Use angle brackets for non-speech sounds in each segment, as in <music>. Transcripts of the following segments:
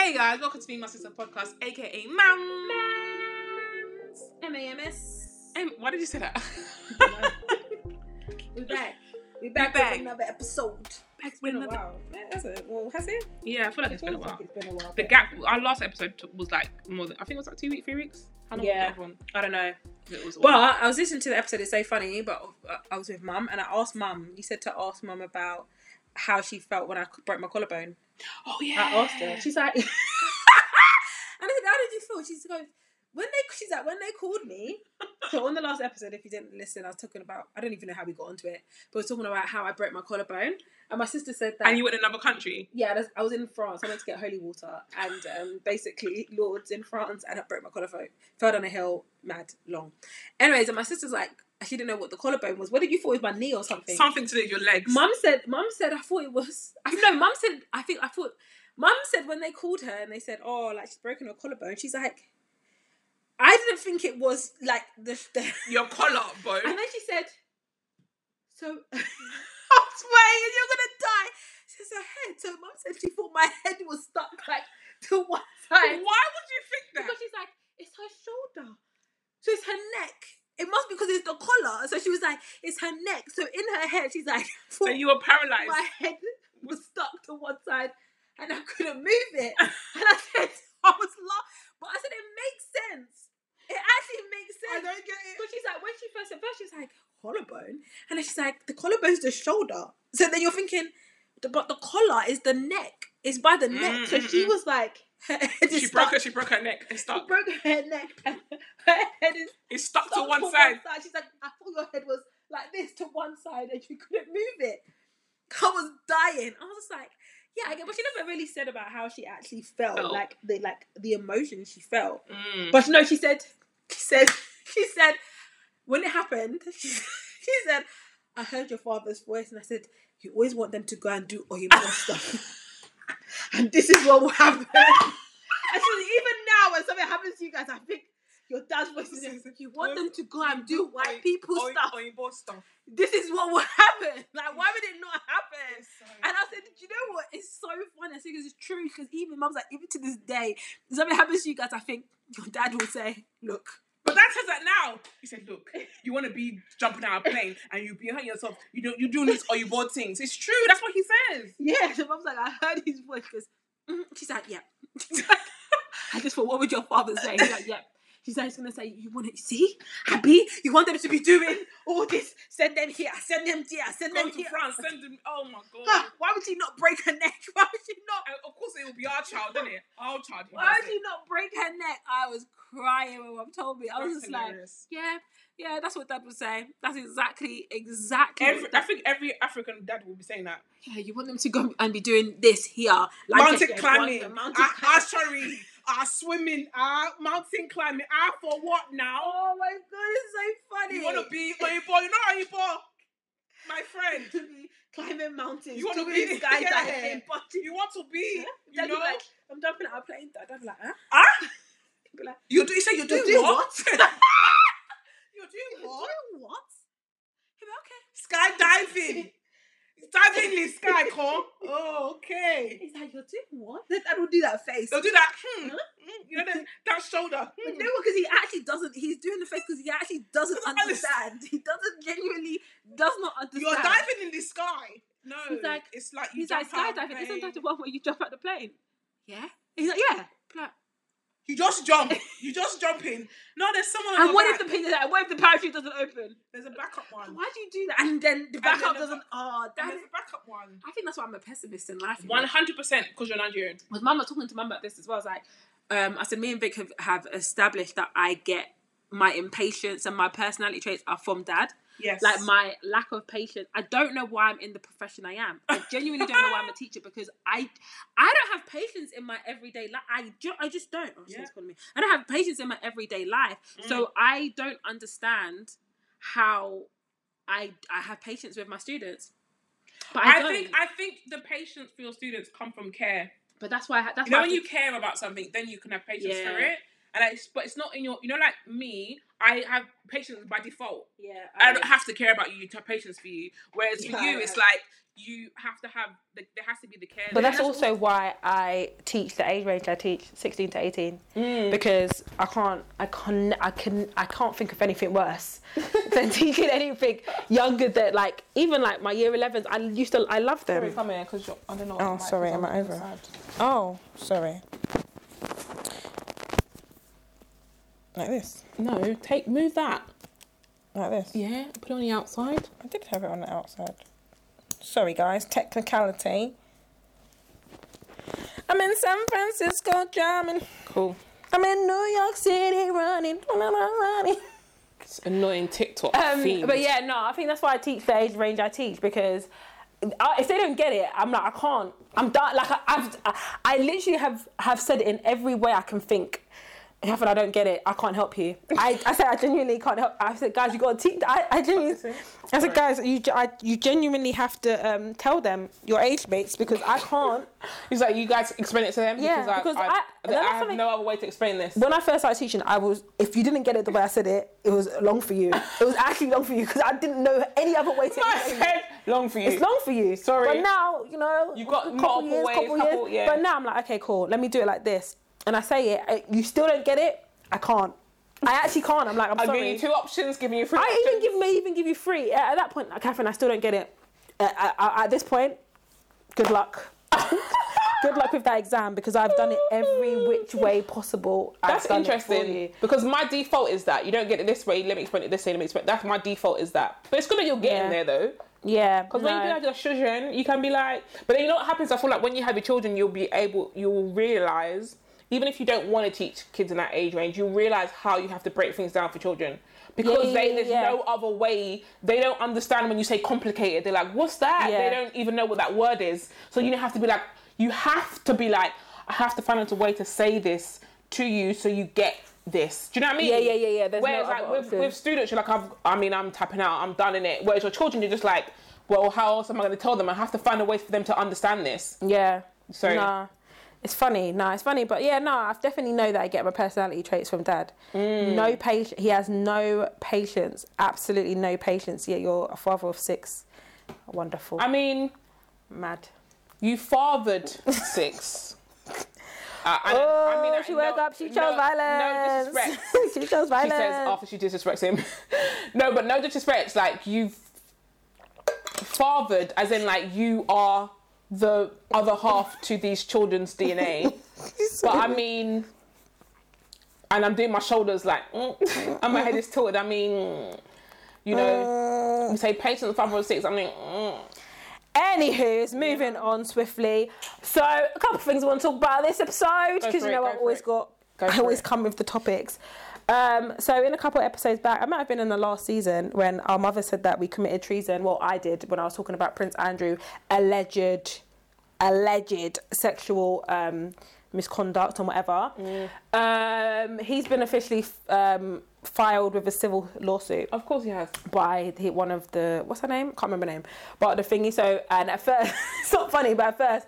Hey guys, welcome to Me My Sister podcast, aka Mam. M A M S. Um, why did you say that? <laughs> We're back. We're back, back. with another episode. Back It's been a another- while. Yeah, that's it. Well, has it? Yeah, I feel like It it's been a while. like it's been a while. The gap. Our last episode was like more than I think it was like two weeks, three weeks. How long Yeah. was that one? I don't know. It was. Well, I was listening to the episode. It's so funny, but uh, I was with mum and I asked mum. You said to ask mum about how she felt when I broke my collarbone. Oh yeah. I asked her. She's like, <laughs> and I said, "How did you feel?" She's like, "When they," she's like, "When they called me." So on the last episode, if you didn't listen, I was talking about. I don't even know how we got onto it, but I was talking about how I broke my collarbone, and my sister said that. and you were in another country. yeah, I was in France. I went to get holy water, and um, basically Lourdes in France, and I broke my collarbone. Fell down a hill, mad long. Anyways, and my sister's like, she didn't know what the collarbone was. What did you thought it was my knee or something? Something to do with your legs. Mum said, Mum said, I thought it was. I no, Mum said, I think I thought. Mum said when they called her and they said, oh, like she's broken her collarbone. She's like, I didn't think it was like the. the <laughs> Your collarbone." and then she said, so <laughs> I was waiting, you're gonna die. She says her head. So Mum said she thought my head was stuck like to one side. Why would you think that? because she's like, it's her shoulder. So it's her neck. It must be because it's the collar. So she was like, it's her neck. So in her head, she's like, <laughs> So you were paralyzed. my head was stuck to one side and I couldn't move it. And I <laughs> said, I was laughing. But I said, it makes sense. It actually makes sense. I don't get it. Because she's like, when she first said first, she's like, collarbone. And then she's like, the collarbone's the shoulder. So then you're thinking, but the collar is the neck. It's by the neck. So she was like, her head is She stuck. broke her. She broke her neck. It's She stuck. broke her neck. Her head is It's stuck to stuck one side. She's like, I thought your head was like this to one side and you couldn't move it. I was dying. I was just like, yeah, I get, but she never really said about how she actually felt, Felt. like the like the emotion she felt. Mm. But no, she said, she said, <laughs> she said, when it happened, she, <laughs> she said, I heard your father's voice, and I said, you always want them to go and do all your stuff, <laughs> and this is what will happen. I said, even now, when something happens to you guys, I think your dad's voice is. You want them to go and do white people stuff. Oyibo stuff. This is what will happen. Like, why would it not happen? And I said, you know what? It's so funny. I think it's true because even mum's like, even to this day, if something happens to you guys, I think your dad will say, look, But that says that now. He said, "Look, you want to be jumping out of a plane, and you behind yourself. You don't. You're doing this, or you bought things. It's true. That's what he says. yeah. <laughs> So mum's like, I heard his voice because mm, she's like, yeah. <laughs> Like, I just thought, what would your father say? He's like, yeah. She's like, he's gonna say, you want to see, happy? You want them to be doing all this? Send them here. Send them here. Send Go them to here. France. Send them. Oh my god. Huh, Why would she not break her neck? <laughs> Why would she not? And of course, it will be our child, isn't it? Our child. he Why would she not break her neck? I was crying when mom told me. I was That's just like, yeah, yeah, that's what dad would say. That's exactly, exactly. Every, I think every African dad will be saying that. yeah, you want them to go and be doing this here, mountain yes, climbing, mountain climbing. archery, ah, swimming, ah, mountain climbing. Ah, for what now? Oh my god, it's so funny. You want to be Oyibo? You know Oyibo, my friend. <laughs> to be climbing mountains, You wanna be- skydiving, <laughs> yeah. but You want to be? You know? like, I'm jumping out of plane. Dad be like, huh? Ah? <laughs> He'd like, You do? You say you're doing doing what? what? you're doing "You what? doing what? Be okay. Skydiving. Diving in the sky, come. Oh, okay. He's like, you're doing what? Dad would do that face. They'll do that. Hmm. Huh? hmm, You know that, that shoulder. Hmm. what? Because he actually doesn't. He's doing the face because he actually doesn't Doesn't understand. He doesn't genuinely does not understand. You're diving in the sky. No, He's like- it's like you He's like skydiving. Isn't that the one where you jump out the plane? Yeah. He's like, yeah. Like, You just jump. You just jump in. No, there's someone. on and what if back. the plane? Like, what if the parachute doesn't open? There's a backup one. Why do you do that? And then the then backup the doesn't. Oh, And that there's is. a backup one. I think that's why I'm a pessimist in life. One hundred percent because you're Nigerian. was mum was talking to mum about this as well. I was like, um, I said, me and Vic have, have established that I get my impatience and my personality traits are from dad. Yes. Like my lack of patience. I don't know why I'm in the profession I am. I genuinely don't know why I'm a teacher because I I don't have patience in my everyday life. I, ju- I just don't. Oh, Yeah. calling me. I don't have patience in my everyday life. Mm. So I don't understand how I I have patience with my students. But I, I think I think the patience for your students come from care. but that's why I, that's You know why I when you care about something, then you can have patience Yeah. for it. And it's, but it's not in your, you know, like me, I have patience by default. Yeah. I don't have to care about you to have patience for you. Whereas for Yeah, you, I- it's like you have to have the, there has to be the care. But there. that's also why I teach the age range I teach, 16 to 18, Mm. because I can't, I can, I can, I can't think of anything worse <laughs> than teaching anything younger than like even like my year 11s. I used to, I love them. Sorry, come here because I don't know. Oh, sorry, am I over? Oh, sorry. Like this, No, take move that. like this. Yeah, put it on the outside. I did have it on the outside. Sorry, guys, technicality. I'm in San Francisco jamming. Cool. I'm in New York City running. running. It's annoying TikTok Um, but yeah, no, I think that's why I teach the age range I teach because I, if they don't get it, I'm like I can't. I'm done. Like I, I've, I, I literally have have said it in every way I can think. If I don't get it, I can't help you. I, I said I genuinely can't help. I said, guys, you got to teach. I, I genuinely. I said, guys, you I, you genuinely have to um, tell them your age mates because I can't. <laughs> He's like, you guys explain it to them Yeah, because, I, because I, I- I, have no other way to explain this. When I first started teaching, I was if you didn't get it the way I said it, it was long for you. It was actually long for you because I didn't know any other way to explain it. long for you. It's long for you. Sorry. But now, you know, You've got a multiple years, ways, couple couple- years. yeah. But now I'm like, okay, cool. Let me do it like this. And I say it. I- You still don't get it. I can't. I actually can't. I'm like, I'm I'll sorry. give you two options, giving you three I options. even give may even give you three. At at that point, Catherine, I still don't get it. Uh, I, I, at this point, good luck. <laughs> good luck with that exam because I've done it every which way possible. That's done it for interesting because my default is that you don't get it this way. Let me explain it this way. Let me explain. That's my default is that. But it's good that you're getting Yeah. there though. Yeah. Because when you do have your children, you can be like, but then you know what happens? I feel like when you have your children, you'll be able, you'll realize, even if you don't want to teach kids in that age range, you'll realize how you have to break things down for children. Because yeah, they, there's yeah. no other way. They don't understand when you say complicated. They're like, what's that? Yeah. They don't even know what that word is. So you have to be like, you have to be like, I have to find out a way to say this to you so you get this. Do you know what I mean? Yeah, yeah, yeah, yeah. There's no Whereas like with, option. with students, you're like, I've, I mean, I'm tapping out, I'm done in it. Whereas your children, you're just like, well, how else am I going to tell them? I have to find a way for them to understand this. Yeah. So- Nah. It's funny. No, it's funny. But yeah, no, I definitely know that I get my personality traits from dad. Mm. No patience. He has no patience. Absolutely no patience. Yet you're a father of six. Wonderful. I mean, mad. you fathered six. <laughs> Uh, I, Oh, I mean, I- she no- woke up. She chose no, violence. No disrespect. <laughs> she chose She violence. says after she disrespects him. <laughs> no, but no disrespect. Like you've fathered, as in like you are the other half to these children's DNA. <laughs> but I mean, and I'm doing my shoulders like, mm, <laughs> and my head is tilted. I mean, you know, Uh, you say patience, father of six. I mean, mm. Anywho's moving on swiftly. So a couple of things I want to talk about this episode because you know I've always it. got Go I always it. come with the topics. Um, so in a couple of episodes back, I might have been in the last season when our mother said that we committed treason. Well, I did when I was talking about Prince Andrew alleged alleged sexual um, misconduct and whatever. Um, he's been officially um, filed with a civil lawsuit of course he has. by the, one of the what's her name? Can't remember her name. But the thingy. So and at first, <laughs> it's not funny, but at first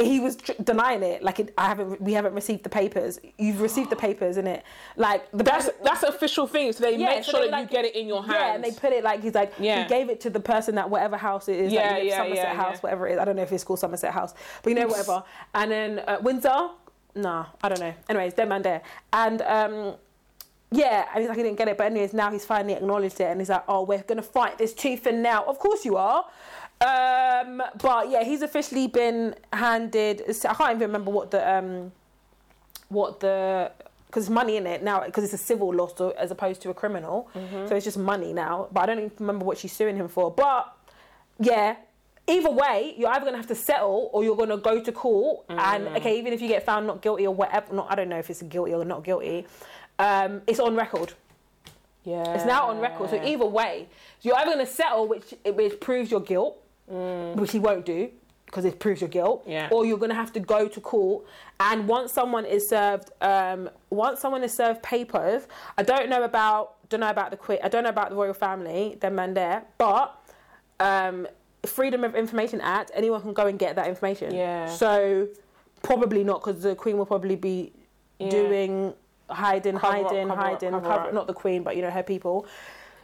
he was tr- denying it. Like it, I haven't, we haven't received the papers. You've received the <gasps> papers, in it. Like the That's that's an official thing. So they Yeah, make so sure that were you get it in your hands. Yeah, and they put it like he's like Yeah. he gave it to the person at whatever house it is. Yeah, like, yeah, Somerset yeah, House, yeah. whatever it is. I don't know if it's called Somerset House, but you know whatever. And then uh, Windsor, nah, I don't know. Anyways, dead man there, and um, yeah, and he's like he didn't get it, but anyways, now he's finally acknowledged it, and he's like, oh, we're gonna fight this tooth and now. Of course you are. Um, but yeah, he's officially been handed. I can't even remember what the um, what the because money in it now because it's a civil lawsuit as opposed to a criminal, so it's just money now. But I don't even remember what she's suing him for. But yeah, either way, you're either gonna have to settle or you're gonna go to court. And okay, even if you get found not guilty or whatever, not I don't know if it's guilty or not guilty. Um, it's on record. yeah. It's now on record. So either way, you're either going to settle, which which proves your guilt, which he won't do because it proves your guilt, Yeah. or you're going to have to go to court. And once someone is served, um, once someone is served papers, I don't know about don't know about the quit. I don't know about the royal family, them man there, but um, Freedom of Information Act, anyone can go and get that information. Yeah. So probably not because the Queen will probably be Yeah. doing hiding, Cover up, hiding, up, hiding, cover cover- up. not the queen, but you know her people.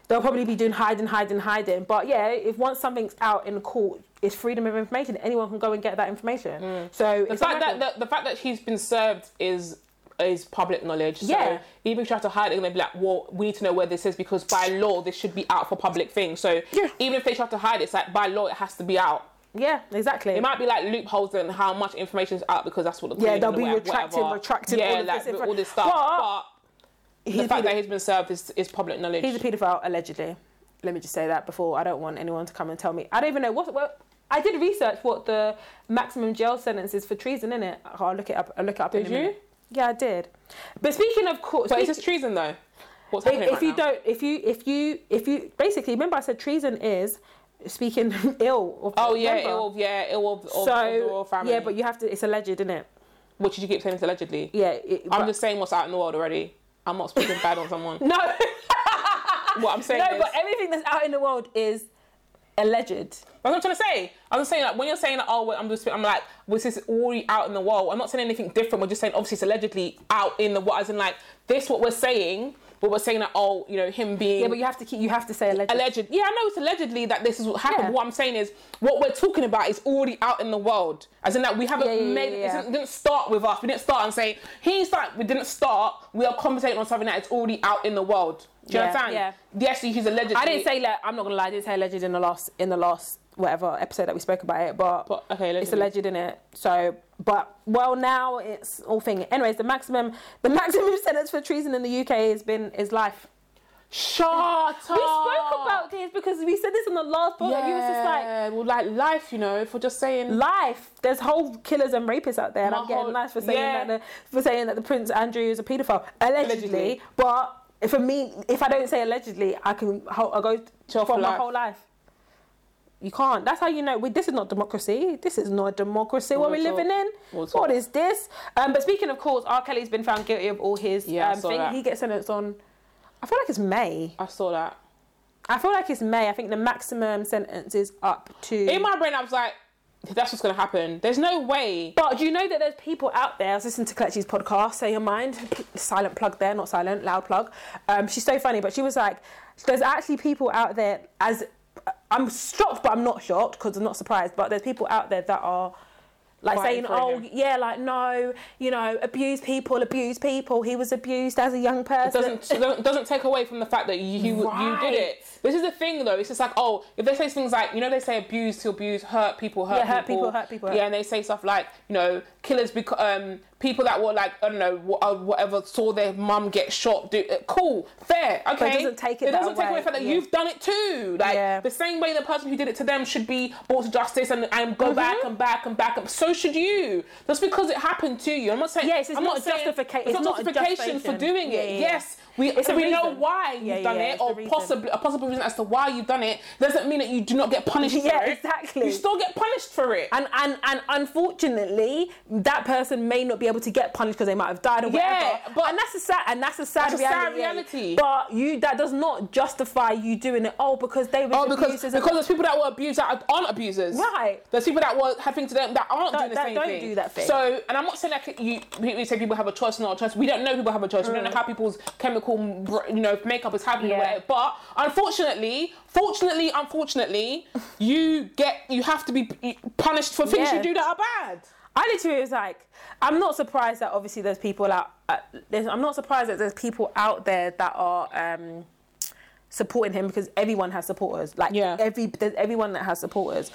They'll probably be doing hiding, hiding, hiding. But yeah, if once something's out in court, it's freedom of information. Anyone can go and get that information. So Mm. The it's fact that the, the fact that she's been served is is public knowledge. So Yeah. even if you try to hide it, they'll be like, well, we need to know where this is because by law this should be out for public thing. So Yeah. even if they try to hide it, it's like by law it has to be out. yeah, exactly. It might be like loopholes in how much information is out because that's what the Yeah, they'll be whatever- retracting, whatever. retracting yeah, all of like, this info- all this stuff. But- But, He's the fact that he's been served is, is public knowledge. He's a paedophile, allegedly. Let me just say that before. I don't want anyone to come and tell me. I don't even know what. what I did research what the maximum jail sentence is for treason, innit? I'll look it up. I'll look it up. Did in a you? minute. Yeah, I did. But speaking of court, but is this treason though? What's happening if right you now? don't, if you, if you, if you, basically, remember I said treason is speaking <laughs> ill. Of, Oh yeah, remember? ill of yeah, ill of, so of the royal family. yeah, but you have to. It's alleged, isn't it? what did you keep saying? It's allegedly. Yeah. It, I'm just saying what's out in the world already. I'm not speaking bad on someone. <laughs> no. What I'm saying no, is, but everything that's out in the world is alleged. That's what I'm trying to say. I'm just saying like when you're saying that, oh, well, I'm just, I'm like, well, this is already out in the world. I'm not saying anything different. We're just saying obviously it's allegedly out in the world. As in like this, what we're saying, but we're saying that, oh, you know, him being Yeah, but you have to keep. You have to say alleged. alleged. Yeah, I know it's allegedly that this is what happened. Yeah. What I'm saying is, what we're talking about is already out in the world. As in that we haven't Yeah, yeah, made it didn't start with us. We didn't start and say he started. We didn't start. We are conversating on something that is already out in the world. Do you Yeah, understand? yeah. Yes, he's allegedly. I didn't say like I'm not gonna lie. I didn't say alleged in the last in the last whatever episode that we spoke about it, but, But okay, it's alleged in it. So, but well now it's all thing. Anyways, the maximum the <laughs> maximum sentence for treason in the UK has been is life. Shut up. We spoke about this because we said this in the last podcast. and You was just like well, like life, you know, for just saying. life. There's whole killers and rapists out there, and My I'm getting nice for saying yeah. that the, for saying that the Prince Andrew is a paedophile allegedly. Allegedly. But for me, if I don't say allegedly, I can I go for for my life. whole life. You can't. That's how you know. We, this is not democracy. This is not a democracy. What we're living in. What is this? Um, but speaking of courts, R. Kelly's been found guilty of all his Yeah, I um, saw thing. that. He gets sentenced on. I feel like it's May. I saw that. I feel like it's May. I think the maximum sentence is up to. In my brain, I was like, that's what's gonna happen. There's no way. But do you know that there's people out there? I was listening to Kelechi's podcast, Say Your Mind. Silent plug there, not silent, loud plug. Um, she's so funny, but she was like, there's actually people out there, as I'm shocked, but I'm not shocked because I'm not surprised, but there's people out there that are like Fighting saying, oh, him. yeah, like, no, you know, abuse people, abuse people. He was abused as a young person. doesn't doesn't- doesn't take away from the fact that you you, you did it. This is the thing though. It's just like oh, if they say things like you know they say abuse to abuse, hurt people, hurt Yeah, hurt people, people, hurt people, hurt- Yeah, and they say stuff like you know killers because um people that were like I don't know uh, whatever saw their mum get shot. Do uh, cool, fair, okay. It doesn't take it It doesn't take away from the fact that yeah. you've done it too. Like Yeah. the same way the person who did it to them should be brought to justice and, and go back Mm-hmm. and back and back. And so should you. Just because it happened to you. I'm not saying. Yes, it's I'm not saying- justifica- It's, it's not not justification for doing it. Yes, we It's we know why you've Yeah, done yeah, it, or possibly a possible reason as to why you've done it. Doesn't mean that you do not get punished <laughs> Yeah, for it. exactly. You still get punished for it. And, and and unfortunately, that person may not be able to get punished because they might have died or Yeah, whatever. but- and that's a sad and that's a sad That's a sad reality. reality. But you that does not justify you doing it. Oh, because they were Oh, because because there's people that were abused that aren't abusers. Right. There's people that were having to them that aren't That- doing the that same don't thing. do that thing. So, and I'm not saying like you. We say people have a choice, not a choice. We don't know people have a choice. We don't know uh. how people's chemical, br- you know, makeup is happening. or. Yeah. whatever. But unfortunately, fortunately, unfortunately, you get you have to be punished for things Yeah. you do that are bad. I literally was like, I'm not surprised that obviously there's people out. Uh, there's, I'm not surprised that there's people out there that are um, supporting him because everyone has supporters. Like Yeah. every there's everyone that has supporters.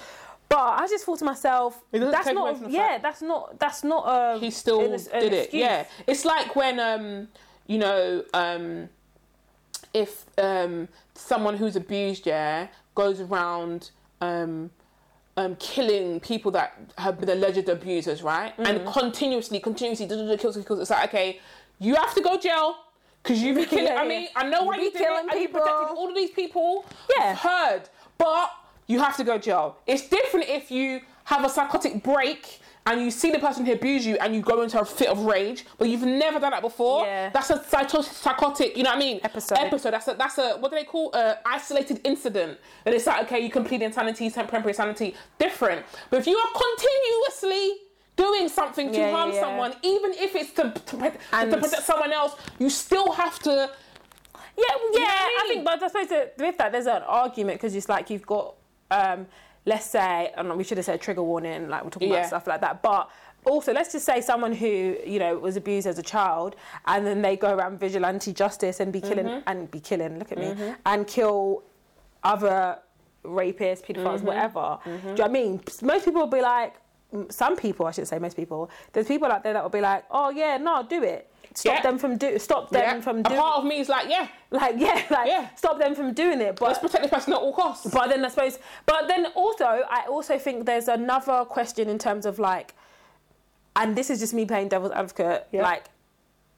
But I just thought to myself, that's not. Yeah, fact- that's not. That's not. A, he still an- an did it. Yeah, it's like when um, you know, um, if um, someone who's abused, yeah, goes around um, um, killing people that have been alleged abusers, right, and Mm. continuously, continuously, duh, kills, kills. It's like okay, you have to go jail. Because you've been killing, Yeah, I mean, I know why You did it, killing and you people. protected all of these people. Yeah. Heard, but you have to go jail. It's different if you have a psychotic break and you see the person who abused you and you go into a fit of rage, but you've never done that before. Yeah. That's a psycho- psychotic, you know what I mean? Episode. Episode. That's a that's a what do they call a isolated incident? And it's like okay, you complete insanity, temporary insanity, different. But if you are continuously doing something to Yeah, harm yeah. someone, even if it's to, to, to, protect someone else, you still have to. Yeah, yeah. I I, mean? think, but I suppose that with that, there's an argument because it's like you've got, um, let's say, know, we should have said trigger warning, like we're talking Yeah. about stuff like that. But also, let's just say someone who you know was abused as a child, and then they go around vigilante justice and be killing Mm-hmm. and be killing. Look at me and kill other rapists, Mm-hmm. pedophiles, whatever. Do you know what I mean? Most people will be like. Some people, I should say, most people. There's people out there that will be like, "Oh yeah, no, do it. Stop Yeah. them from do. Stop them Yeah. from a part of me is like, yeah, Like yeah, <laughs> like Yeah. stop them from doing it. But let's protect this person at all costs. but then I suppose, but then also I also think there's another question in terms of like, and this is just me playing devil's advocate, Yeah. like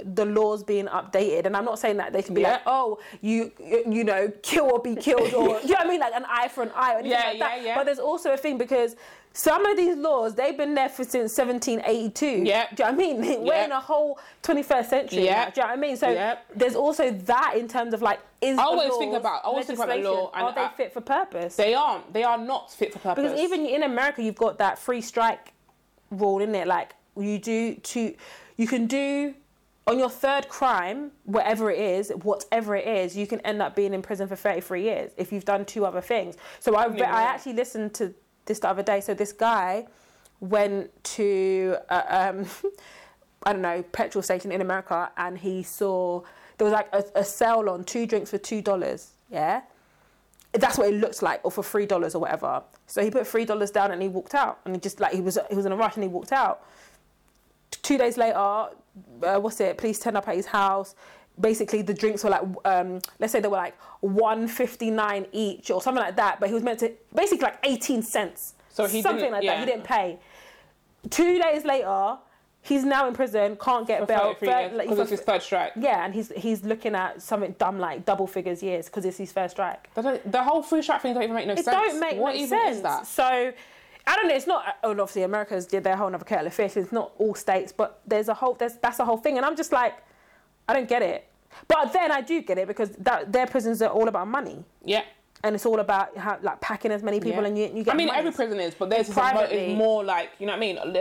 the laws being updated and i'm not saying that they can be Yeah. like oh you you know kill or be killed or <laughs> you know what i mean like an eye for an eye or anything Yeah, like that yeah, yeah. but there's also a thing because some of these laws they've been there for since 1782 Yeah. do you know what i mean <laughs> we're Yeah. in a whole 21st century Yeah. do you know what i mean so Yeah. there's also that in terms of like is I the always think about- I always think about the law and are they I- fit for purpose They aren't. They are not fit for purpose. because even in America, you've got that free strike rule in it. Like you do to, you can do on your third crime, whatever it is, whatever it is, you can end up being in prison for 33 years if you've done two other things. So I, I actually listened to this the other day. So this guy went to, uh, um, <laughs> I don't know, petrol station in America and he saw there was like a, a sale on two drinks for $2. Yeah that's what it looks like, or for three dollars or whatever. So he put three dollars down and he walked out, and he just like he was he was in a rush and he walked out. Two days later, uh, what's it? Police turned up at his house. Basically, the drinks were like, um, let's say they were like one fifty nine each or something like that. But he was meant to basically like eighteen cents. So he something didn't- like yeah. that. He didn't pay. Two days later, he's now in prison. Can't get for bail. 33 Third- years, like, because it's his third strike. yeah, and he's he's looking at something dumb like double figures years because it's his first strike The whole free strike thing don't even make no sense. it sense. don't make what no sense. is that? So I don't know. It's not. Oh, obviously, America's did their whole other kettle of fish. It's not all states, but there's a whole. There's that's a whole thing, and I'm just like, I don't get it. But then I do get it because that, their prisons are all about money, Yeah. And it's all about how, like packing as many people, Yeah. and you, you get. I mean, money. every prison is, but there's is, a mo- Privately. is more like, you know what I mean? All of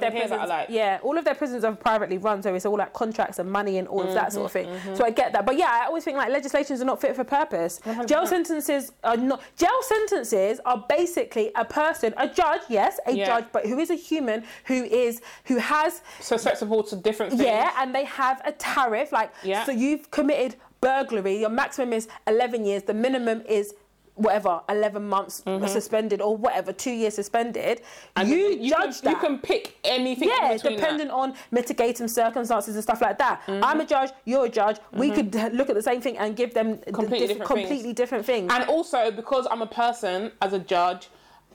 their prisons, are like, yeah, all of their prisons are privately run, so it's all like contracts and money and all of that sort of thing. Mm-hmm, So I get that, but yeah, I always think like legislations are not fit for purpose. Jail sentences are not. Jail sentences are basically a person, a judge, yes, a Yeah. judge, but who is a human, who is who has susceptible to different things. yeah, and they have a tariff. Like, Yeah. so you've committed burglary. Your maximum is eleven years. The minimum is whatever, eleven months suspended or whatever, two years suspended. Mm-hmm. And you, you judge can, that. You can pick anything Yeah, depending that. on mitigating circumstances and stuff like that. I'm a judge, you're a judge. We could <laughs> look at the same thing and give them Completely diff- different things. completely different things. And also, because I'm a person, as a judge,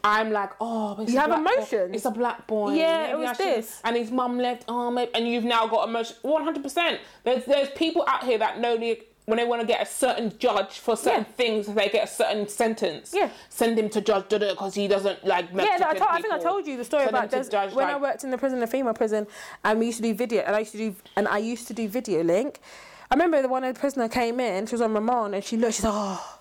I'm like, oh, but You have black boy- emotions. It's a black boy. Yeah, it was this. And his mum left. Oh, maybe, and you've now got emotion. One hundred percent. There's there's people out here that know the when they want to get a certain judge for certain Yeah. things, they get a certain sentence. Yeah. Send him to judge because he doesn't like. yeah, I, I think I told you the story Send about this judge, when I worked in the prison, the female prison, and we used to do video, and I used to do, and I used to do video link. I remember the one the prisoner came in, she was on remand, and she looked, she's like, oh,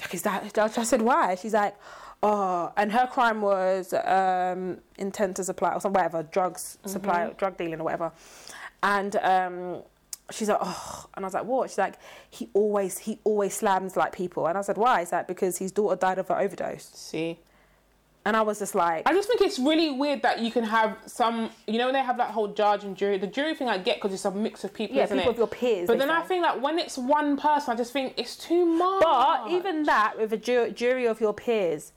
like, is that? I said, why? She's like, oh, and her crime was um, intent to supply or some whatever drugs supply, drug dealing or whatever, and. Um, She's like, oh, and I was like, what? She's like, he always, he always slams like people, and I said, why? Is that because his daughter died of an overdose? See. And I was just like, I just think it's really weird that you can have some, you know, when they have that whole judge and jury. The jury thing I get because it's a mix of people, Yeah, people it? of your peers, But then I think that when it's one person, I just think it's too much. But even that, with a ju- jury of your peers,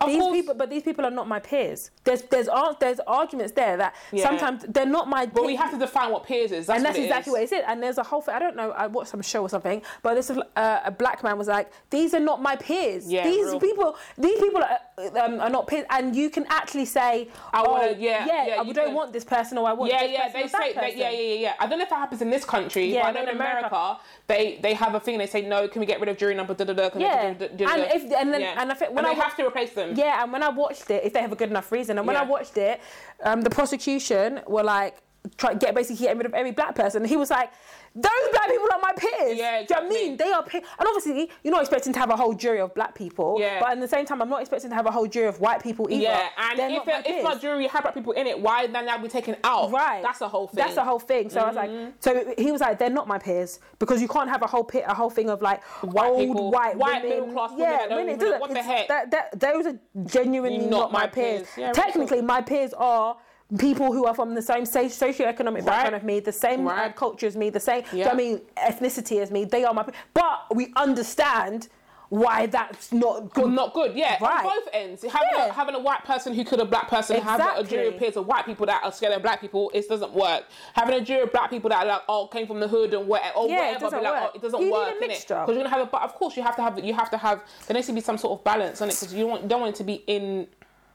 Of these course- people, but these people are not my peers. There's there's there's arguments there that Yeah. sometimes they're not my. But we have to define what peers is. That's and that's what exactly is. what it is. And there's a whole thing. I don't know. I watched some show or something, but this uh, a black man was like, "These are not my peers. Yeah, these real. people, these people are, um, are not peers." And you can actually say, I "Oh, wanna- yeah, yeah, yeah, I don't can. want this person, or I want Yeah, this yeah, person they say that. person." Yeah, yeah, yeah, yeah. I don't know if that happens in this country, Yeah, but I know in America, America- they they have a thing. They say no. Can we get rid of jury number? Da, da, da, Yeah. da, da, da, da, And if- and then- and I think when I they have to replace them. Yeah, and when I watched it, if they have a good enough reason, and when I watched it, um, the prosecution were like, try get basically getting rid of every black person. And he was like, those black people are my peers. Yeah, Do you know what I mean? They are peers. And obviously, you're not expecting to have a whole jury of black people. Yeah. But at the same time, I'm not expecting to have a whole jury of white people either. Yeah, and They're if not my if my jury had black people in it, why then that be taken out? Right. That's the whole thing. That's the whole thing. So I was like, mm-hmm. so he was like, they're not my peers because you can't have a whole pit, a whole thing of like White old people, white, white women, middle class women yeah, women, even it doesn't- what the heck? That, that, those are genuinely Not not, my my peers. peers. Yeah, Technically, my peers are people who are from the same so- socioeconomic background Right. of me, the same uh, Right. culture as me, the same, do you know Yeah. what I mean, ethnicity as me. They are my. But we understand why that's not good. Not good. Yeah, Right. on both ends. Having, Yeah. a, having a white person who could a black person have a jury of Exactly. peers of white people that are scared of black people, it doesn't work. Having a jury of black people that are like, oh, came from the hood and whatever, or Yeah, it doesn't be like, work. oh, it doesn't You need a work, mixture. Because you're gonna have a, but of course you have to have, you have to have. There needs to be some sort of balance on it because you, you don't want it to be in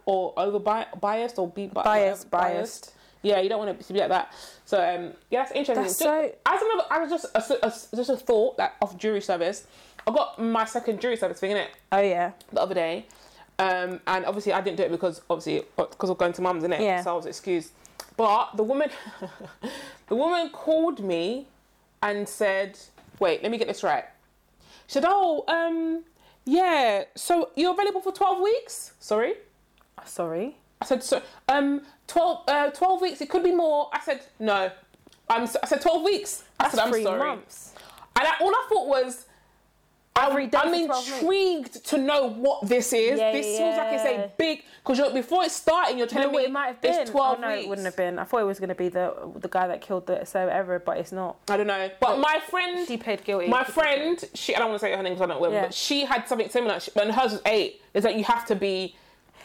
or over bi- biased or be bi- Biased, whatever, biased. Yeah, you don't want it to be like that. So um, yeah, that's interesting. That's Just- so- as another, I was just a, a, just a thought that of jury service. I got my second jury service thing in it Oh yeah. the other day, um, and obviously I didn't do it because obviously because of going to mum's in it, Yeah. so I was excused. But the woman, <laughs> the woman called me and said, "Wait, let me get this right." She said, "Oh, um, yeah. So you're available for twelve weeks? Sorry." Sorry. I said, "So, um, 12, uh, 12 weeks. It could be more." I said, "No." I'm. s- I said, 12 weeks." I That's said, "I'm three sorry." months. And I, all I thought was, Every day I'm 12 weeks. intrigued to know what this is. Yeah, this yeah, feels like it's a big because before it's starting, you're you telling know me it might have been? it's 12 oh, no, weeks. it wouldn't have been. I thought it was going to be the the guy that killed the Sarah Everard, but it's not. I don't know, but my friend, She pled guilty. my friend, she I don't want to say her name because I don't know, Yeah. but she had something similar. She, and hers was eight. Is that you have to be,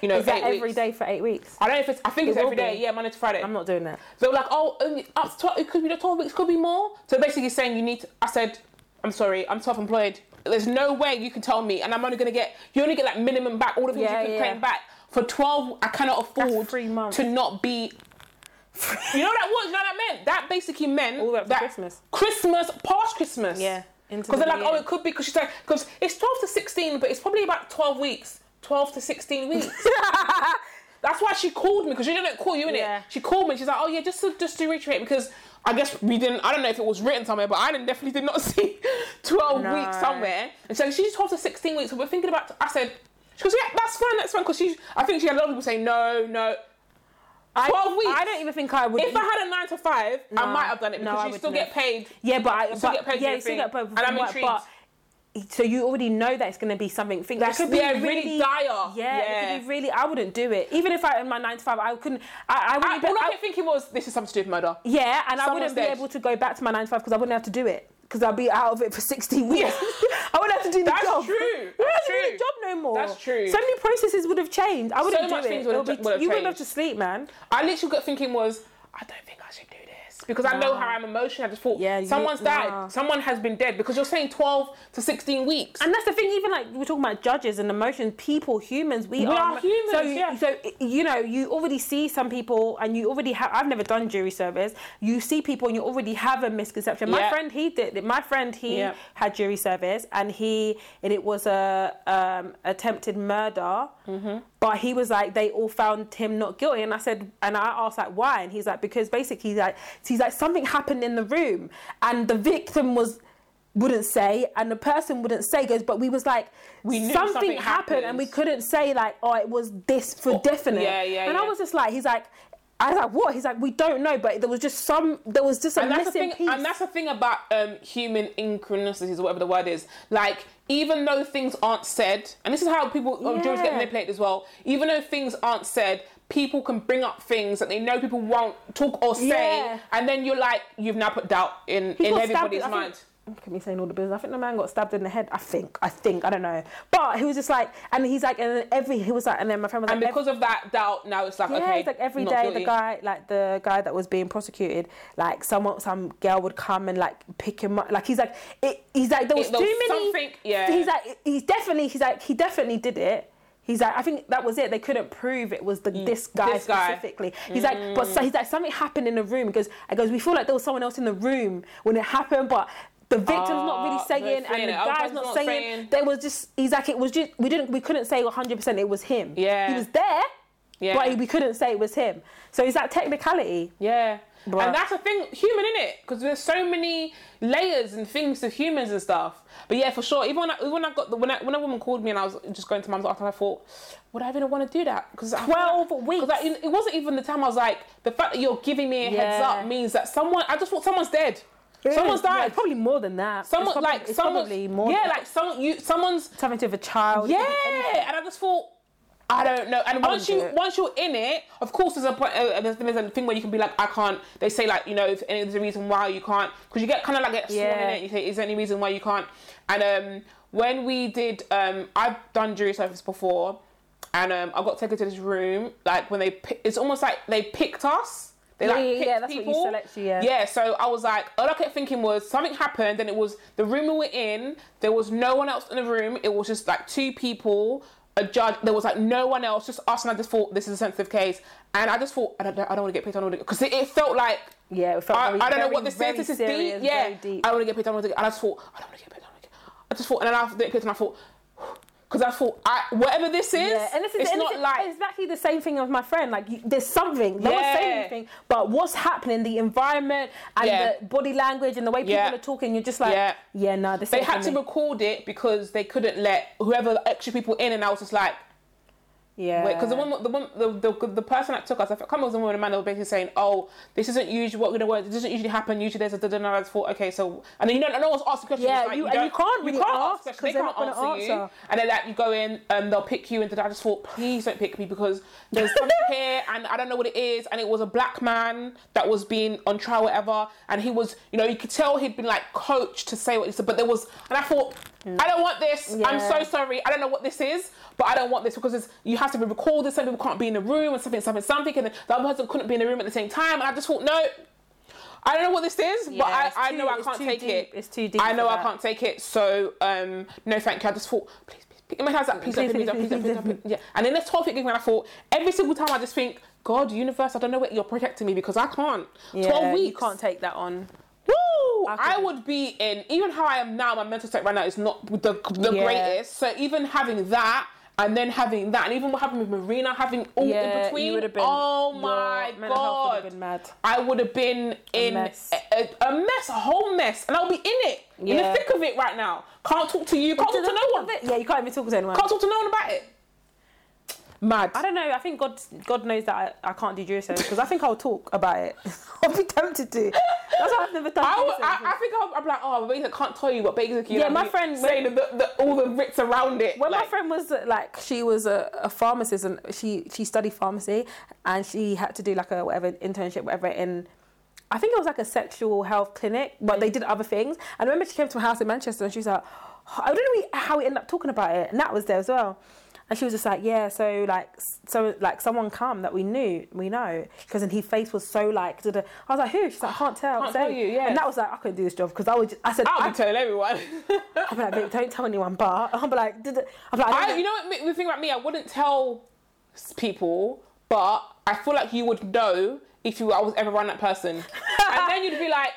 you know, Is that every weeks. day for eight weeks? I don't know if it's. I think It it's every day. be. Yeah, Monday to Friday. I'm not doing that. They were like, oh, um, up to 12, it could be the 12 weeks, could be more. So basically saying you need to, I said, I'm sorry, I'm self-employed. There's no way you can tell me, and I'm only going to get, you only get like minimum back, all the things Yeah, you can yeah. claim back. For 12, I cannot afford to not be, <laughs> you know what that was, you know what that meant? That basically meant All the way up to that Christmas. Christmas, past Christmas. Yeah, Because the they're like, oh, new oh, it could be, because she's like, because it's 12 to 16, but it's probably about 12 weeks. 12 to 16 weeks. <laughs> That's why she called me because she didn't call you in Yeah. it. She called me. She's like, "Oh yeah, just to just to reiterate because I guess we didn't. I don't know if it was written somewhere, but I didn't, definitely did not <laughs> see twelve No. weeks somewhere." And so she's twelve to sixteen weeks. So we're thinking about. I said, "She goes, yeah, that's fine, that's fine." Because she, I think she had a lot of people saying, "No, no." I, 12 weeks. I don't even think I would. If I had a nine to five, I might have done it because I you still get paid. yeah, but I still but, get paid yeah, you still get paid And I'm intrigued. but so you already know that it's going to be something. Think that could be yeah, really dire. Yeah, it Yeah. could be really. I wouldn't do it, even if I in my nine to five. I couldn't. I, I I, wouldn't. be, all I I- kept thinking was, "This is something to do with murder." yeah, and I wouldn't be dead. able to go back to my nine to five because I wouldn't have to do it because I'll be out of it for sixteen weeks. <laughs> I wouldn't have to do the That's job. true. <laughs> I wouldn't That's to do true. the job no more. That's true. So many processes would have changed. I wouldn't much do things it. would It'll have- be- would have you wouldn't have to sleep, man. I literally got thinking was, I don't think I should because I know how I'm emotional. I just thought, Yeah, you- someone's died, nah. someone has been dead because you're saying 12 to 16 weeks. And that's the thing. Even like we're talking about judges and emotions, people, humans. We, We are humans, So, yeah. so you know, you already see some people, and you already have. I've never done jury service. You see people, and you already have a misconception. My Yeah. friend, he did. My friend, he Yeah. had jury service, and he and it was a um, attempted murder. Mm-hmm. But he was like, they all found him not guilty, and I said, and I asked like why, and he's like, because basically, he's like, he's like something happened in the room, and the victim was wouldn't say and the person wouldn't say goes but we was like We knew something, something happened and we couldn't say like oh it was this for definite yeah, yeah, and i was just like he's like i was like what he's like we don't know but there was just some there was just a and that's the missing thing, piece and that's the thing about um, human synchronicities, or whatever the word is. Like, even though things aren't said, and this is how people um, juries get Yeah. manipulated as well. Even though things aren't said, people can bring up things that they know people won't talk or say, Yeah. and then you're like, you've now put doubt in He in stabbed everybody's I think- mind. Look at me saying all the business. I think the man got stabbed in the head. I think. I think. I don't know. But he was just like, and he's like, and then every he was like, and then my friend was And like, because of that doubt, now it's like, Yeah, okay, it's like every day guilty. the guy, like the guy that was being prosecuted, like someone, some girl would come and like pick him up. Like he's like, it, he's like there was It- there too was many. something- yeah. He's like, he's definitely, he's like, he definitely did it. He's like, I think that was it. They couldn't prove it was the this guy Mm. this guy. Mm. specifically. He's like, but so, he's like, something happened in the room. Because I goes, we feel like there was someone else in the room when it happened, but. The victim's not really Ah, saying, and the. Guy's not, not saying. saying. There was just, he's like, it was just, we didn't, we couldn't say 100. percent It was him. Yeah. he was there, Yeah. but we couldn't say it was him. So is that technicality? Yeah. And that's the thing, human in it, because there's so many layers and things to humans and stuff. But yeah, for sure. Even when I, even when I got the, when I, when a woman called me and I was just going to mum's after, I thought, would I even want to do that? Because 12 weeks. Because it wasn't even the time I was like, the fact that you're giving me a heads up means that someone. I just thought someone's dead. Someone's Yeah, died. probably more than that. Someone probably, like someone's probably more. Yeah, like someone you someone's something to have a child. yeah, and I just thought, I don't know. And once you it. once you're in it, of course, there's a point. Uh, there's, there's a thing where you can be like, I can't. They say like, you know, if there's a reason why you can't, because you get kind of like get sworn in it. You say, is there any reason why you can't? And um, when we did, um, I've done jury service before, and um, I got taken to this room. Like when they, pi- it's almost like they picked us. They Yeah, like yeah, yeah, that's what you select, yeah. Yeah, so I was like, all I kept thinking was something happened, and it was the room we were in. There was no one else in the room. It was just like two people, a judge. There was like no one else, just us. And I just thought this is a sensitive case, and I just thought I don't, I don't want to get picked on because it, it felt like Yeah, it felt I, very- I don't know what this is. This is deep. Yeah, deep. I don't want to get picked on. I don't wanna get- And I just thought I don't want to get picked on. I don't wanna get- I just thought, and then I picked, and I thought. Because I thought, I, whatever this is, Yeah, and this is it's and not it's, like it's exactly the same thing as my friend. Like, you, there's something. No one's saying anything, but what's happening, the environment and Yeah. the body language and the way people Yeah. are talking, you're just like, yeah, Yeah. no, this they had to record it because they couldn't let whoever extra people in, and I was just like, yeah, Because the one, the one, the, the, the person that took us, I can't remember if it was a woman or a man. Were basically saying, "Oh, this isn't usually what we're gonna work. This doesn't usually happen. Usually there's a da da da." I just thought, okay, so and then you know, no one's asking questions. Yeah, like, you- and you can't, we can't ask They can't gonna answer, you. And then that you go in, and they'll pick you. And I just thought, please don't pick me because there's something <laughs> here, and I don't know what it is. And it was a black man that was being on trial, whatever. And he was, you know, you could tell he'd been like coached to say what he said. But there was, and I thought, I don't want this. I'm so sorry. I don't know what this is, but I don't want this because it's, you have to be recorded. Some people can't be in the room and something, something, something. And then the other person couldn't be in the room at the same time. And I just thought, no, I don't know what this is, but I, I too- know I can't take deep. it. It's too deep I know I can't take it. So, um, no, thank you. I just thought, please, please, pick my hands up, please, don't, Please, please, please, please, <laughs> don't, please, please, please. Yeah. And then this whole thing, when I thought, every single time I just think, God, universe, I don't know what you're protecting me because I can't. yeah, 12 weeks. You can't take that on. Woo! I I, would be in even how I am now. My mental state right now is not the the Yeah. greatest. So even having that and then having that, and even what happened with Marina, having all Yeah, in between. been. oh my would god! I would have been in mess. A, a- a mess, a whole mess, and I'll be in it, in the thick of it right now. Can't talk to you. Can't talk to no one. Yeah, you can't even talk to anyone. Can't talk to no one about it. Mad. I don't know. I think God, God knows that I, I can't do jury because I think I'll talk about it. <laughs> I'll be tempted to. That's why I've never done. I, would- I. I think I'll, I'm like, oh, I can't tell you, but basically, Yeah, like, my friend- saying the, the, all the bits around it. when my friend was like she was a, a pharmacist and she she studied pharmacy and she had to do like a whatever internship whatever in I think it was like a sexual health clinic but they mm. did other things and I remember she came to my house in Manchester and she was like I don't know how we ended up talking about it and that was there as well and she was just like yeah so like so like someone come that we knew we know because and his face was so like da-da. I was like who she's like I can't tell Can't say." tell you, yeah. and that was like I couldn't do this job because I would just, I said I'll I, be telling everyone. <laughs> I'm like "Babe, don't tell anyone but <laughs> be like "Da-da." I'm like I, I, you know what the thing about me? I wouldn't tell people, but I feel like you would know if you I was ever around that person, <laughs> and then you'd be like.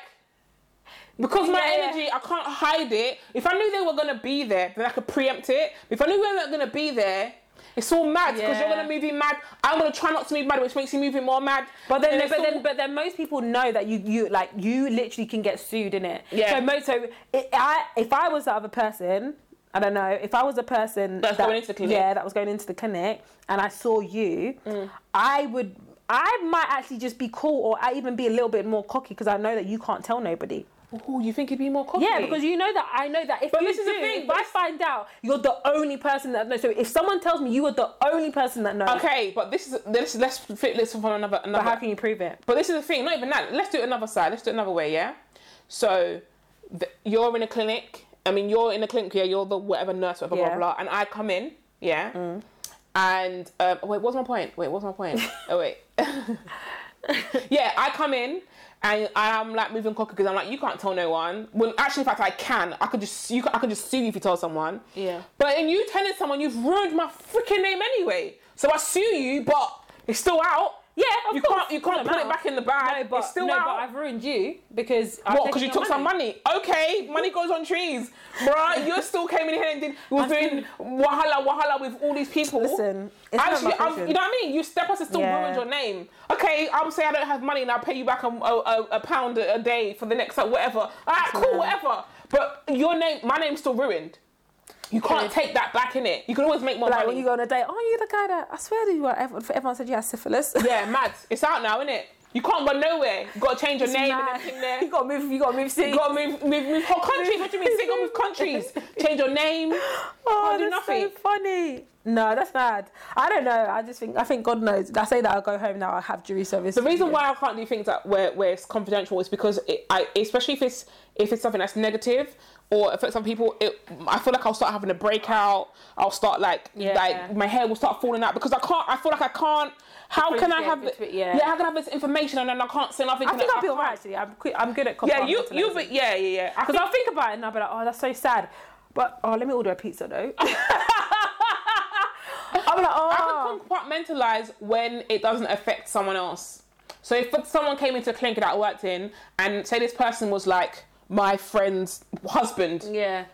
Because my Yeah. energy, I can't hide it. If I knew they were gonna be there, then I could preempt it. If I knew they weren't gonna be there, it's all mad because you're gonna move in mad. I'm gonna try not to move mad, which makes you move in more mad. But then, but it's then, but then, most people know that you, you like, you literally can get sued in it. Yeah. So, mo- so it, I, if I was the other person, I don't know, if I was a person That's that, going into the clinic. yeah, that was going into the clinic, and I saw you, Mm. I would, I might actually just be cool, or I even be a little bit more cocky because I know that you can't tell nobody. Ooh, you think it'd be more cocky? Yeah, because you know that I know that if But you this is the thing, if I find out you're the only person that knows. So if someone tells me you are the only person that knows, Okay, but this is this. Let's fit this from another another. but how can you prove it? But this is the thing, not even that. Let's do it another side. Let's do it another way, yeah? So, th- you're in a clinic. I mean, you're in a clinic, yeah? You're the whatever nurse, whatever, Yeah. blah, blah, And I come in, yeah? And, um, wait, what's my point? Wait, what's my point? <laughs> oh, wait. <laughs> yeah, I come in and I'm like moving cocky because I'm like, you can't tell no one. Well, actually, in fact, I can. I could just, you, I could just sue you if you tell someone. Yeah. But in you telling someone, you've ruined my freaking name anyway. So I sue you, but it's still out. Yeah, of you course. can't you can't put it back in the bag. No, but it's still no, out. but I've ruined you because I've What? Because you took some money. Okay, money goes on trees, bruh. <laughs> You still came in here and did. You was doing wahala wahala with all these people. Listen, it's not Actually, I'm, you know what I mean. You step us and still Yeah. ruined your name. Okay, I'm saying I don't have money and I'll pay you back a, a, a, a pound a, a day for the next like, whatever. Alright, cool, whatever. But your name, my name's still ruined. You can't take that back in it. You can always make more Like money. when you go on a date, oh, you the guy that I swear to you, everyone, everyone said you had syphilis. <laughs> yeah, mad. It's out now, isn't it? You can't go nowhere. You got to change your name and everything there. <laughs> You gotta move. You gotta move. See, You gotta move, move, move whole countries. What do you mean? Single <laughs> move countries. Change your name. <gasps> Oh, that's nothing. so funny. No, that's mad. I don't know. I just think I think God knows. I say that I'll go home now. I have jury service. The reason why I can't do things that where, where it's confidential is because it, I, especially if it's if it's something that's negative or affect some people, it, I feel like I'll start having a breakout. I'll start like Yeah. like my hair will start falling out because I can't. I feel like I can't. How can I have it? yeah. How can I have this information and then I can't say nothing? I think I'll be alright actually. I'm qui- I'm good at Yeah, you you but yeah yeah yeah. Because I'll think about it and I'll be like, oh, that's so sad. But oh, let me order a pizza though. <laughs> <laughs> I'm be like, I oh, can compartmentalize when it doesn't affect someone else. So if someone came into a clinic that I worked in, and say this person was like my friend's husband, yeah.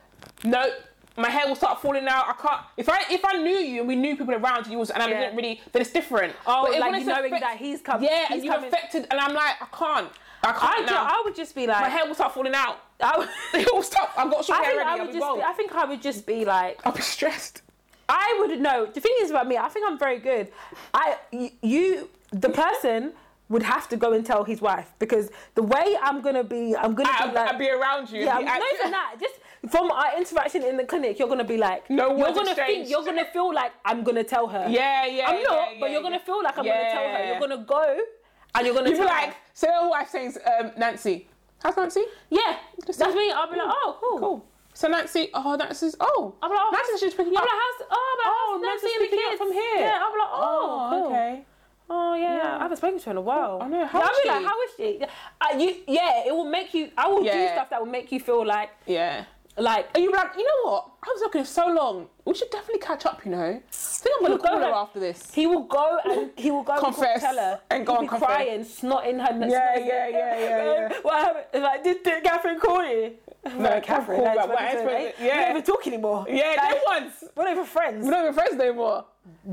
no, my hair will start falling out. I can't. If I if I knew you and we knew people around you was and I Yeah. didn't really, then it's different. Oh, But like you knowing affect- that he's come. yeah, he's and you coming. affected, and I'm like, I can't. I I, can't ju- now. I would just be like, my hair will start falling out. I would, <laughs> It will stop. I've got short I hair think already. I I'll would just. Be, I think I would just be like, I'll be stressed. I would know. The thing is about me, I think I'm very good. I you the person would have to go and tell his wife because the way I'm gonna be, I'm gonna I'll, be like, I'll be around you. yeah, be not even that. Just from our interaction in the clinic, you're gonna be like, No you're gonna think, you're gonna feel like I'm gonna tell her. Yeah, yeah. I'm not, yeah, but you're gonna feel like I'm gonna tell her. You're gonna go and you're gonna You'd be tell like, her. say her wife says, um, Nancy. How's Nancy? yeah, Just that's me. I'll be like, oh, cool. Cool. So Nancy, oh, Nancy's, oh. I'm like, oh, Nancy's just picking you I'm up. like, how's, oh, but Oh, how's Nancy's Nancy and the up kids from here. Yeah, I'm like, oh, cool. okay. Oh yeah, Yeah. I haven't spoken to her in a while. I know, how yeah, is I'll be she? like, how is she? Uh, you, yeah, it will make you. I will do stuff that will make you feel like, Yeah. like. Are you'd like, you know what? I was looking so long. We should definitely catch up, you know. I think I'm going to Go call her after this. He will go and he will go Confess and tell her and go and confess. crying, snot in her. Yeah, yeah, yeah, <laughs> yeah, yeah. What happened? Like, did, did Catherine call you? No, Catherine, what funny, eh? yeah. We don't even talk anymore. Yeah, Like, they once. We're not even friends. We're not even friends no more.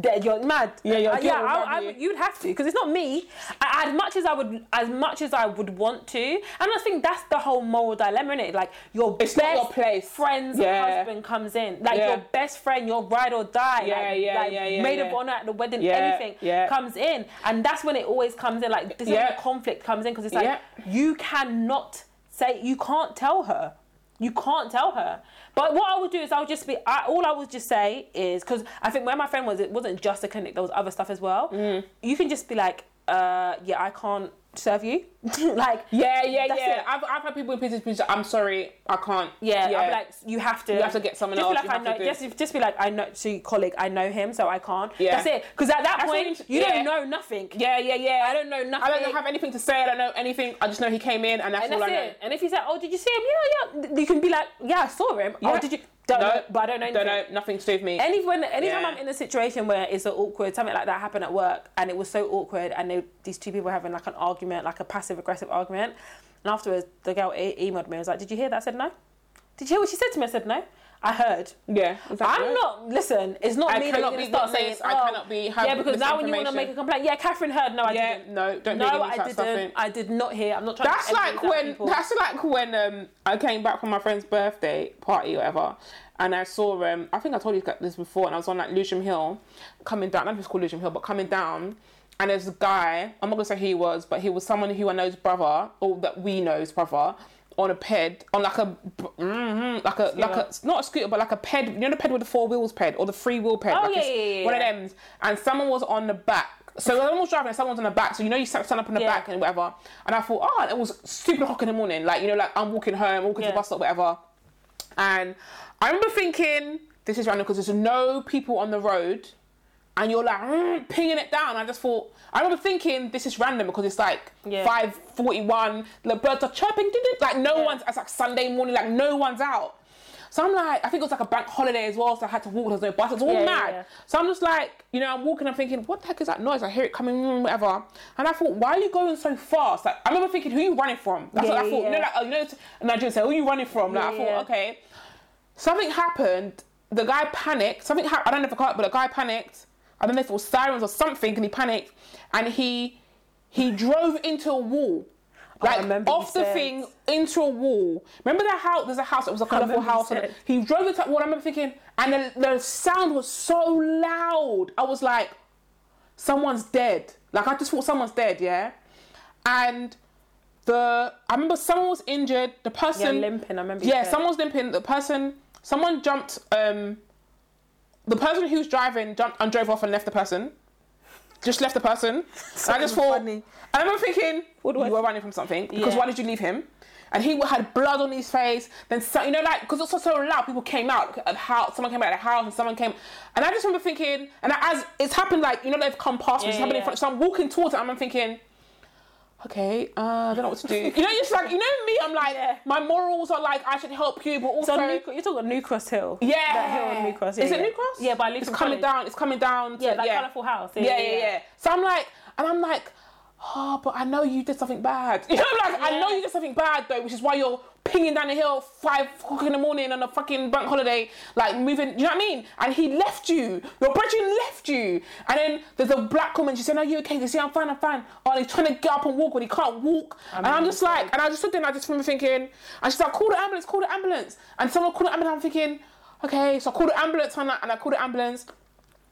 Dead, you're mad. Yeah, your Uh, yeah. I, I, you. would- you'd have to because it's not me. I, as much as I would, as much as I would want to, and I think that's the whole moral dilemma, is it? Like your It's best not your place. friend's Yeah. husband comes in, like Yeah. your best friend, your ride or die, Yeah, like, yeah, like yeah, yeah, maid of honor at the wedding, Yeah, anything yeah. comes in, and that's when it always comes in. Like this is when Yeah. the conflict comes in because it's like Yeah. you cannot say you can't tell her. You can't tell her. But what I would do is I would just be. I, all I would just say is because I think where my friend was, it wasn't just a clinic. There was other stuff as well. Mm. You can just be like, uh, yeah, I can't serve you. <laughs> like, Yeah, yeah, That's yeah. it. I've, I've had people in positions, I'm sorry, I can't. yeah, I'd be like, you have to. You have to get someone just else, Be like, I know, just, just be like, I know, to your colleague, I know him, so I can't. Yeah. That's it. Because at that That's point, you yeah. don't know nothing. Yeah, yeah, yeah. I don't know nothing. I don't have anything to say. I don't know anything. I just know he came in, and that's And all that's I know. it. And if you say, "Oh, did you see him?" Yeah, yeah. You can be like, "Yeah, I saw him." Oh, did you? Don't no, know, but I don't know. Don't know. Nothing to do with me. Any when anytime Yeah. I'm in a situation where it's awkward something like that happened at work and it was so awkward and they, these two people were having like an argument like a passive aggressive argument. And afterwards the girl e- emailed me and was like did you hear that I said no? Did you hear what she said to me? I said no. I heard. Yeah, exactly. I'm not listen it's not I me that cannot gonna be start saying witness, I oh, cannot be- yeah because now when you want to make a complaint yeah Catherine heard. No I Yeah, didn't. no, don't no I such stuff in. didn't I did not hear. I'm not trying That's like when people. that's like when um I came back from my friend's birthday party or whatever, and I saw um I think I told you this before, and I was on like Lewisham Hill, coming down. I if it's called Lewisham Hill, but coming down, and there's a guy. I'm not gonna say who he was, but he was someone who I know's brother, or that we know's brother. On a ped, on like a, mm like a, like a, not a scooter, but like a ped. You know the ped with the four wheels ped or the three wheel ped. Oh, like yeah, yeah, yeah, One yeah. of them. And someone was on the back. So someone was driving and someone's on the back. So you know you stand up in the Yeah. back and whatever. And I thought, oh, it was super o'clock in the morning. Like, you know, like I'm walking home, walking to the bus stop, whatever. And I remember thinking, this is random because there's no people on the road. And you're like mm, pinging it down. I just thought, I remember thinking this is random because it's like Yeah. 5:41. The birds are chirping. Like no Yeah. one's. It's like Sunday morning. Like no one's out. So I'm like, I think it was like a bank holiday as well, so I had to walk. There's no bus. It's all Yeah, mad. So I'm just like, you know, I'm walking. I'm thinking, what the heck is that noise? I hear it coming, mm, whatever. And I thought, why are you going so fast? Like, I remember thinking, who are you running from? That's what I thought. You know, like, oh, you know, and Nigerians say, who are you running from? Like, I thought, okay. Something happened. The guy panicked. Something happened. I don't know if I it, but the guy panicked. I don't know if it was sirens or something, and he panicked, and he he drove into a wall. Oh, Like off the said. thing into a wall. Remember that house? There's a house. It was a colourful house. And he drove into that wall. I remember thinking, and the, the sound was so loud. I was like, someone's dead. Like I just thought someone's dead. Yeah, and the I remember someone was injured. The Yeah, person limping. I remember. yeah, someone was limping. The person, someone jumped. Um, the person who was driving jumped and drove off and left the person. Just left the person. <laughs> I just thought. funny. I remember thinking, What you I- were running from something because Yeah. why did you leave him? And he had blood on his face. Then so, you know, like because it was so loud, people came out at the house. Someone came out of the house, and someone came. And I just remember thinking, and as it's happened, like you know, they've come past me. It's Yeah, happening in front. So I'm walking towards it. and I'm thinking, okay, uh, I don't know what to do. You know, it's like you know me. I'm like, Yeah. my morals are like I should help you, but also So New, you're talking New Cross Hill. yeah, That hill on New Cross. Yeah, Is it. New Cross? Yeah, by It's coming College. down. It's coming down. To, Yeah, that colourful house. Yeah, yeah, yeah, So I'm like, and I'm like, oh, but I know you did something bad. <laughs> You know, I'm like, I know you did something bad though, which is why you're pinging down the hill five o'clock in the morning on a fucking bank holiday, like moving. You know what I mean? And he left you. Your brethren left you. And then there's a black woman. She said, "Are you okay?" They say, "I'm fine. I'm fine." Oh, he's trying to get up and walk, but he can't walk. and I'm just like, and I just stood there and I just remember thinking, and she's like, "Call the ambulance! Call the ambulance!" And someone called the ambulance. I'm thinking, okay, so I called the ambulance and I, and I called the ambulance.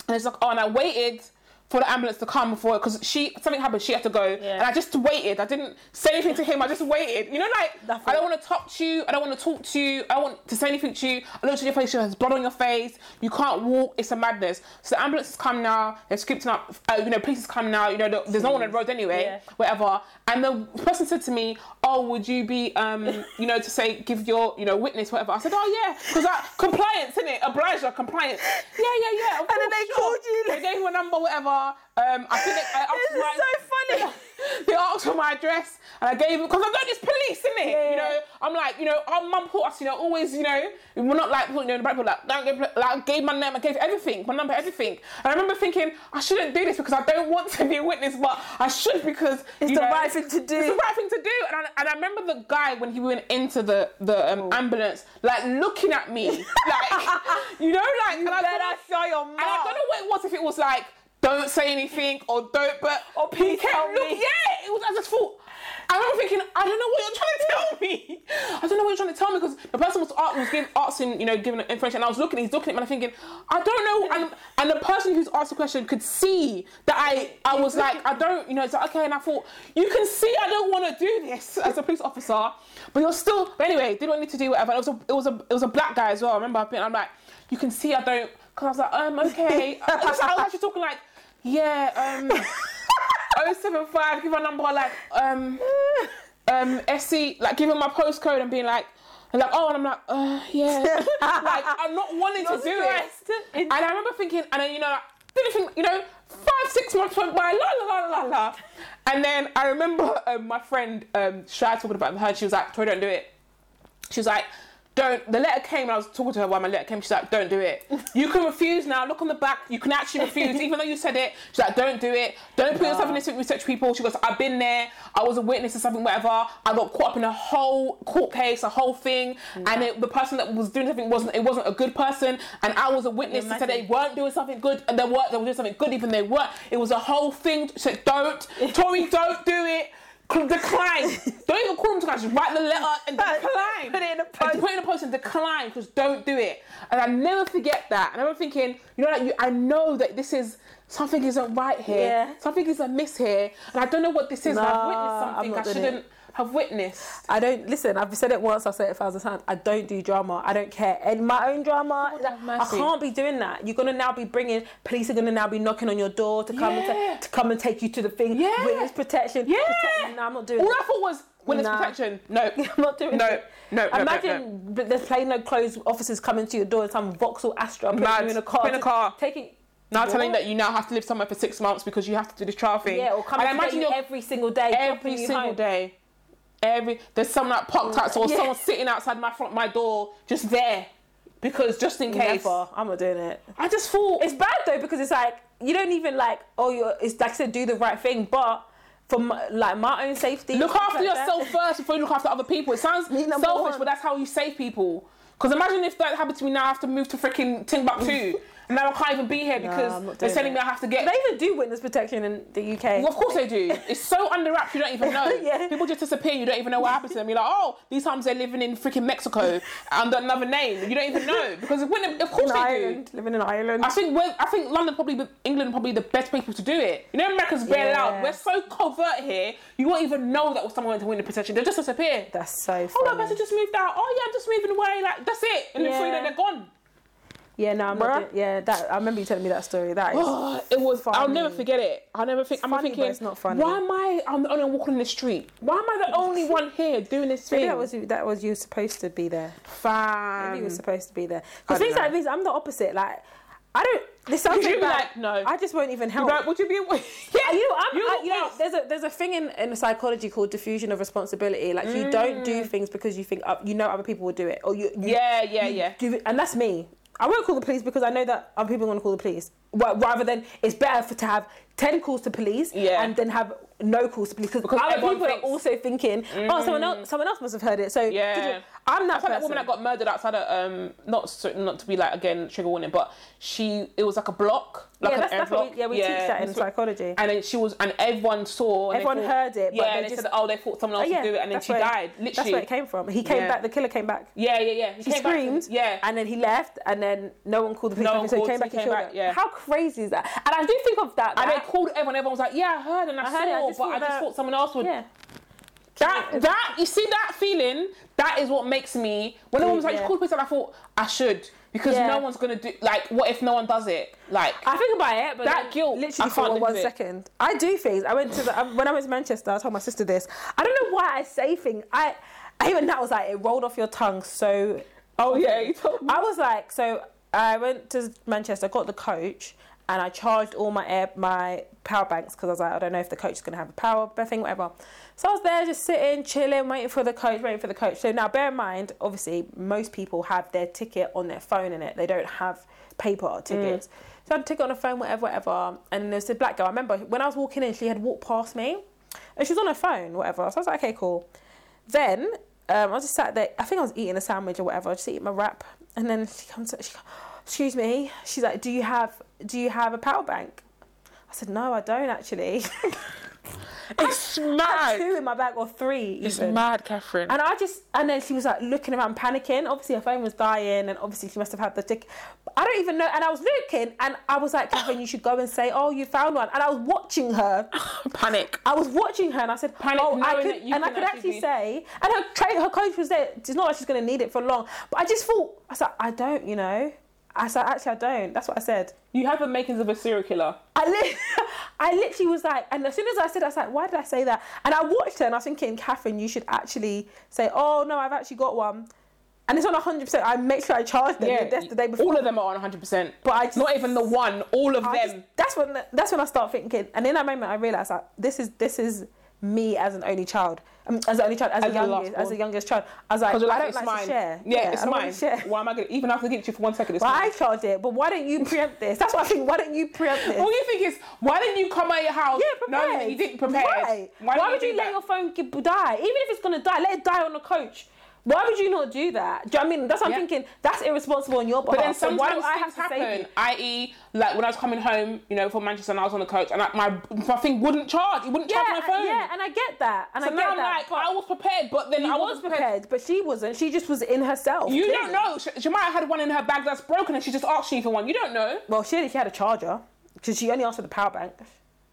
And it's like, oh, and I waited for the ambulance to come before because she something happened. She had to go, and I just waited. I didn't say anything to him. I just waited. You know, like That's I don't want to talk to you. I don't want to talk to you. I don't want to say anything to you. I looked at your face. There's blood on your face. You can't walk. It's a madness. So the ambulance has come now. They're scripting up. Uh, you know, police has come now. You know, the- there's no one on the road anyway. Yeah. Whatever. And the person said to me, "Oh, would you be, um, you know, to say give your, you know, witness, whatever." I said, "Oh yeah, because compliance, isn't it? Obligor, compliance. <laughs> Yeah, yeah, yeah. And then they sure. called you, They gave me a number, whatever. Um, I think they, I asked This is my- so funny. <laughs> they asked for my address and I gave him, because I know there's police in it. Yeah, You know. I'm like, you know, our mum taught us, you know, always, you know, we're not like, you know, the Bible, like, don't give, like, I gave my name, I gave everything, my number, everything. And I remember thinking, I shouldn't do this because I don't want to be a witness, but I should because It's the know, right thing to do. It's the right thing to do. And I, and I remember the guy when he went into the the um, ambulance, like looking at me, <laughs> like, you know, like, and I better don't- show your and I don't know what it was. If it was like, don't say anything or don't, but Or he please tell look- me. Yeah, it was. I just thought. I remember thinking, I don't know what you're trying to tell me. I don't know what you're trying to tell me because the person was, was giving, asking, you know, giving information, and I was looking, he's looking at me, and I'm thinking, I don't know, and, and the person who's asked the question could see that I, I was like, I don't, you know, it's like, okay, and I thought, you can see I don't want to do this as a police officer, but you're still, but anyway, did what I need to do, whatever. And it was a, it was a, it was a black guy as well. I remember I've been, I'm like, you can see I don't, because I was like, um, okay. <laughs> I was, I was actually talking like, yeah, um. <laughs> 075, give a number like um um SC, like giving my postcode and being like and like oh and I'm like uh yeah. <laughs> Like I'm not wanting to do it. and I remember thinking and then you know like, didn't think you know five six months went by la la la la la and then I remember um, my friend um Shy talking about her. She was like Tori don't do it. She was like, don't. The letter came, and I was talking to her while my letter came. She's like, don't do it. You can refuse now. Look on the back. You can actually refuse, even though you said it. She's like, don't do it. Don't put yourself in this with such people. She goes, I've been there. I was a witness to something, whatever. I got caught up in a whole court case, a whole thing, and it, the person that was doing something wasn't. It wasn't a good person, and I was a witness to say they weren't doing something good, and they were. They were doing something good, even they weren't. It was a whole thing. She said, don't, <laughs> Tori, don't do it. Cl- Decline. <laughs> don't even call them to. Just write the letter and decline. Put it in a And post. Put it in a post and decline because don't do it. And I never forget that. And I'm thinking, you know, like you, I know that this is something isn't right here. Yeah. Something is amiss here, and I don't know what this is. and I've witnessed something I shouldn't have witnessed. I don't listen. I've said it once. I've said it a thousand times. I don't do drama. I don't care. And my own drama, oh have I can't be doing that. You're gonna now be bringing police are gonna now be knocking on your door to come Yeah. and ta- to come and take you to the thing. Yeah. Witness protection. Yeah. Protect- no, I'm not doing. All it. I thought was witness Nah. protection. No, <laughs> I'm not doing No, it. no, no, no, Imagine there's plain no clothes officers coming to your door and some Vauxhall Astra putting Mad. you in a car. In a car. Taking. now telling that you now have to live somewhere for six months because you have to do this trial thing. Yeah, or coming and to I get imagine you every single day. every single home. day. Every there's someone like parked outside or Yeah. someone sitting outside my front my door just there. because just in case. Never. I'm not doing it. I just thought It's bad though because it's like you don't even like oh you're it's like I said do the right thing, but for my, like my own safety. look after like that- yourself first before you look after other people. It sounds selfish, one. but that's how you save people. Because imagine if that happened to me now, I have to move to freaking Timbuktu, <laughs> now I can't even be here because I'm they're telling it. me I have to get. Do They even do witness protection in the UK. Well, of course they do. It's so under wraps you don't even know. <laughs> Yeah. People just disappear. You don't even know what happened to them. You're like, oh, these times they're living in freaking Mexico under another name. You don't even know because when, of course in they Ireland, living in Ireland. do. I think we're, I think London probably England probably the best people to do it. You know, America's very Yeah. loud. We're so covert here. You won't even know that someone went to win the protection. They'll just disappear. That's so Oh, funny. that person just moved out. Oh yeah, I'm just moving away. Like that's it. And then three Yeah. days they're gone. Yeah, no, I'm Bruh. not. Doing, yeah, that I remember you telling me that story. That is. <gasps> It was. I'll never forget it. I'll never think. I'm funny, thinking. it's not funny. Why am I? I'm the only one walking in the street. Why am I the only one here doing this thing? Maybe that was you- that was you supposed to be there. fam. Maybe you were supposed to be there. Because things like know. these, I'm the opposite. Like, I don't. This <laughs> sounds like be like, no. I just won't even help. Like, would you be? <laughs> yeah, you know, I'm, You're I, you know, there's a there's a thing in, in psychology called diffusion of responsibility. Like you don't do things because you think uh, you know other people will do it, or you, you Yeah, yeah, yeah. do it, and that's me. I won't call the police because I know that other people are going to call the police. Well, rather than it's better for to have ten calls to police Yeah. and then have no calls to police because Because other people thinks- are also thinking, oh, someone else, mm. someone else must have heard it. So Yeah. I'm that that woman that got murdered outside of um not so, not to be like again trigger warning, but she it was like a block, like yeah, an that's, air that's block. what we, yeah, we teach that in psychology. And then she was, and everyone saw. And Everyone thought- heard it, but Yeah, they and they just- said, oh, they thought someone else Oh, yeah, would do it, and then she where- died. That's where it came from. He came Yeah. back. The killer came back. Yeah, yeah, yeah. He came back to- screamed, yeah. and then he left, and then no one called the police. No so he came back he and killed her. yeah. How crazy is that? And I do think of that. And they called everyone. Everyone was like, "Yeah, I heard," and I, I heard it, saw, but I just thought someone else would. Yeah. That that you see that feeling. That is what makes me. When a woman's like, Yeah. "You called police," and I thought I should because Yeah. no one's gonna do. Like, what if no one does it? Like, I think about it, but That guilt, I literally can't for one it. second. I do things. I went to the when I was to Manchester. I told my sister this. I don't know why I say things. I, I even that was like it rolled off your tongue so. oh yeah, you told me. I was like, so I went to Manchester, got the coach, and I charged all my air, my power banks because I was like, I don't know if the coach is gonna have a power thing, whatever. So I was there just sitting, chilling, waiting for the coach, waiting for the coach. So now, bear in mind, obviously, most people have their ticket on their phone in it. They don't have paper tickets. So I had a ticket on the phone, whatever, whatever. And there's a black girl. I remember when I was walking in, she had walked past me, and she was on her phone, whatever. So I was like, okay, cool. Then um, I was just sat there. I think I was eating a sandwich or whatever. I just eating my wrap, and then she comes. She, goes, excuse me. She's like, do you have do you have a power bank? I said, no, I don't actually. <laughs> <laughs> It's I had mad. two in my bag or three. It's even. mad, Catherine. And I just, and then she was like looking around, panicking. Obviously, her phone was dying, and obviously, she must have had the tick. I don't even know. And I was looking, and I was like, Catherine, you should go and say, oh, you found one. And I was watching her. <laughs> Panic. I was watching her, and I said, Panic oh, I could, and I could actually be- say, and her tra- her coach was there. It's not like she's going to need it for long, but I just thought, I said, I don't, you know. I said, actually, I don't. That's what I said. You have the makings of a serial killer. I, li- <laughs> I literally was like, and as soon as I said, I was like, why did I say that? And I watched her and I was thinking, Catherine, you should actually say, oh no, I've actually got one. And it's on 100%. I make sure I charge them yeah, the day before. all of them are on 100. percent But I just- not even the one. All of I them. just- that's when that's when I start thinking, and in that moment I realized like this is this is me as an only child, um, as an only child, as, As a youngest, as a youngest child. I was like, I don't like, mine. to share. Yeah, it's I don't mine. share. Why am I gonna even to give it to you for one second? It's But mine. I charge it. But why don't you preempt this? That's what I think. Why don't you preempt this? All you think is, why didn't you come out of your house Yeah, prepared. knowing you didn't prepare? Right. Why, didn't would you do let that? your phone die? Even if it's gonna die, let it die on the coach. Why would you not do that? Do you know what I mean? That's what I'm thinking. That's irresponsible on your behalf. But then so why sometimes do I have to happen. I.e., like when I was coming home, you know, from Manchester, and I was on the coach, and I, my my thing wouldn't charge. It wouldn't Yeah, charge my phone. yeah, and I get that, and so I now get I'm that. like, I was prepared, but then I was wasn't prepared, but she wasn't. She just was in herself. You clearly. don't know. She, she might have had one in her bag that's broken, and she just asked you for one. You don't know. Well, surely she had a charger because she only asked for the power bank.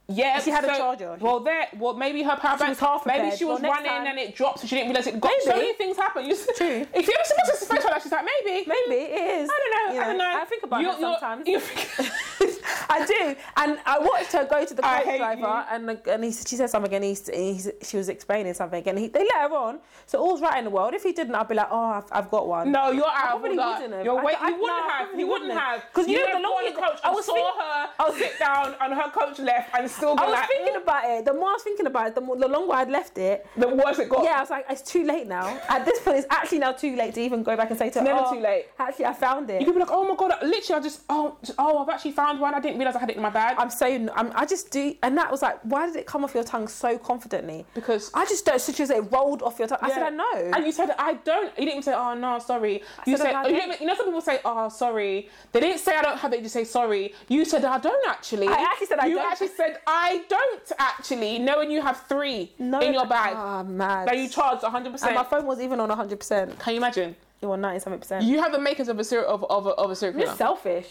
Yeah, She had a so- charger. Well, there. Well, maybe her power bank. was half maybe she was Well, running time- and it dropped, so she didn't realize it got. So Maybe. many things happen. You True. <laughs> If you ever see sister's face like that, she's like, maybe. Maybe it is. I don't know. You I don't know. I think about You- it you're- sometimes. you- <laughs> I do, and I watched her go to the I coach driver, you. and and he, she said something, and he, he she was explaining something, and he, they let her on. So all's right in the world. If he didn't, I'd be like, oh, I've, I've got one. No, you're out of probably wouldn't have. You're I- wait, I- you wouldn't no, have. You wouldn't have. Because you know the longer- coach I and saw her sit down and her coach left and still I was like, thinking "Mm." about it. The more I was thinking about it, the, more, the longer I'd left it. the worse it got. Yeah, I was like, it's too late now. At this point, it's actually now too late to even go back and say to her, never "Oh, too late." Actually, I found it. You could be like, oh my god, literally, I just, oh, just- oh, I've actually found one. I didn't realize I had it in my bag. I'm so I'm, I just do, and that was like, why did it come off your tongue so confidently? because I just don't. Such as it rolled off your tongue. I said, I know. And you said, I don't. You didn't even say, oh no, sorry. You said, said, oh, you, don't." you know, some people say, oh, sorry. They didn't say, I don't have it. You say, sorry. You said, I don't actually. I actually said, I you don't. actually said, I don't actually, knowing you have three no, in your bag Ah, mad. that you charged 100%. and my phone was even on 100. percent Can you imagine? You were 97 percent. You have the makers of a serial of, of, a, of a serial You're selfish.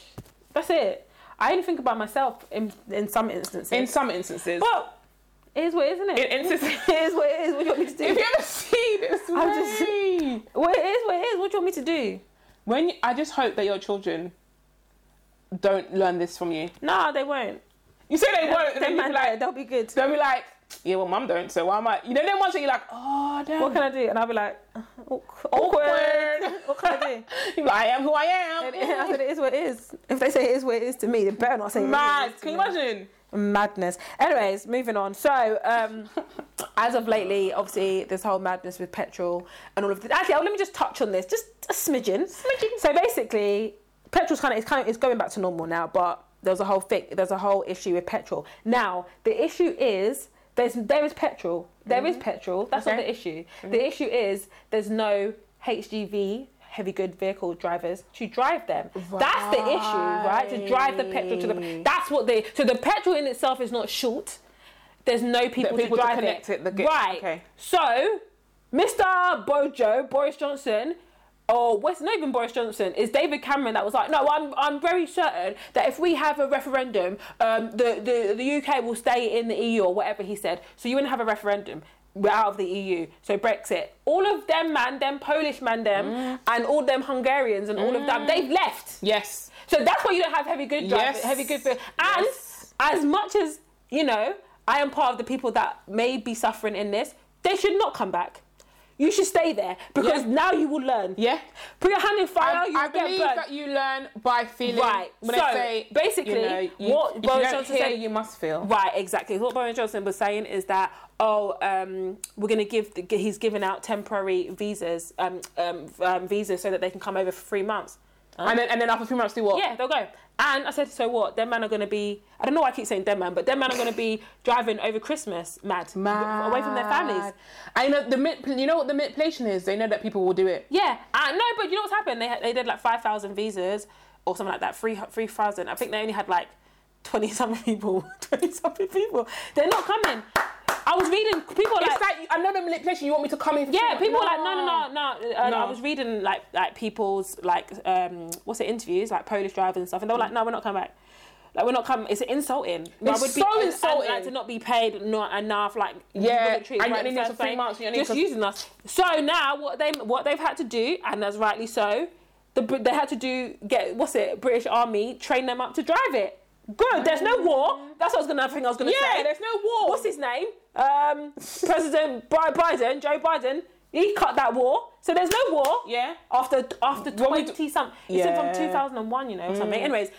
That's it. I only think about myself in in some instances. In some instances. but it is what it is, isn't it? In instances. <laughs> it is what it is. What do you want me to do? if you ever see this <laughs> I'm just- way, <laughs> Well, it is what it is. What do you want me to do? when you, I just hope that your children don't learn this from you. No, they won't. You say they won't, and then you'll be like, they'll be good. they'll be like, yeah, well, mum don't, so why am I? You know, then once you're like, oh, damn. What can I do? And I'll be like, awkward. Awkward. <laughs> what can I do? <laughs> You're like, I am who I am. And I said it is what it is. If they say it is what it is to me, they better not say it is it Mad. is Can you imagine? Madness. Anyways, moving on. So, um, <laughs> as of lately, obviously, this whole madness with petrol and all of this. Actually, oh, let me just touch on this, just a smidgen. Smidgen. So basically, petrol's kind of it's kind of it's going back to normal now, but there's a whole thing. There's a whole issue with petrol. Now, the issue is. There's, there is petrol. There is mm-hmm. petrol. That's not the issue. Mm-hmm. The issue is there's no HGV, heavy good vehicle drivers, to drive them. That's the issue, right? To drive the petrol to the. That's what they. So the petrol in itself is not short. There's no people, people to to drive connect it, the ge- right. okay. So, Mr. Bojo, Boris Johnson, or what's not even Boris Johnson, is David Cameron that was like, no, I'm, I'm very certain that if we have a referendum, um, the, the, the UK will stay in the EU or whatever he said. So you wouldn't have a referendum. We're out of the EU. So Brexit. All of them, man, them Polish man, them, Mm. and all them Hungarians and all of them, they've left. Yes. So that's why you don't have heavy good drivers, Yes. heavy good. food. And Yes. as much as you know, I am part of the people that may be suffering in this. They should not come back. You should stay there because Yeah. now you will learn. Yeah. Put your hand in fire. I, you I believe burnt. that you learn by feeling. Right. When So, I say basically, you know, you, what Boris Johnson hear, said- you must feel. Right, exactly. What Boris Johnson was saying is that oh, um, we're going to give the, he's giving out temporary visas, um, um, um, visas so that they can come over for three months. And then and then after three months, do what? Yeah, they'll go. And I said, so what? Them man are going to be, I don't know why I keep saying them man, but them man are going to be driving over Christmas mad, mad. away from their families. I know the you know what the manipulation is. They know that people will do it. Yeah, uh, no, but you know what's happened? They, they did like 5,000 visas or something like that, 3 3,000. I think they only had like 20 something people, <laughs> 20 something people. They're not coming. I was reading, people are It's like, like I know the manipulation. You want me to come in? yeah, free? people are like, no, no, no, no. Uh, No. I was reading like like people's like um what's it interviews like Polish drivers and stuff, and they were like, no, we're not coming back. Like we're not coming. It's insulting. Why It's would so and- and, insulting. like to not be paid not enough. Like Yeah, military and you right only in need for three place, months, you only just for- using us. So now what they what they've had to do, and as rightly so, the they had to do get what's it British Army train them up to drive it. Good. There's no war. That's what I was gonna think I was gonna Yeah, say. there's no war. What's his name? Um, President Biden, Joe Biden. He cut that war, so there's no war. Yeah. After after twenty something, it's Yeah. from two thousand and one, you know, or something. Anyways.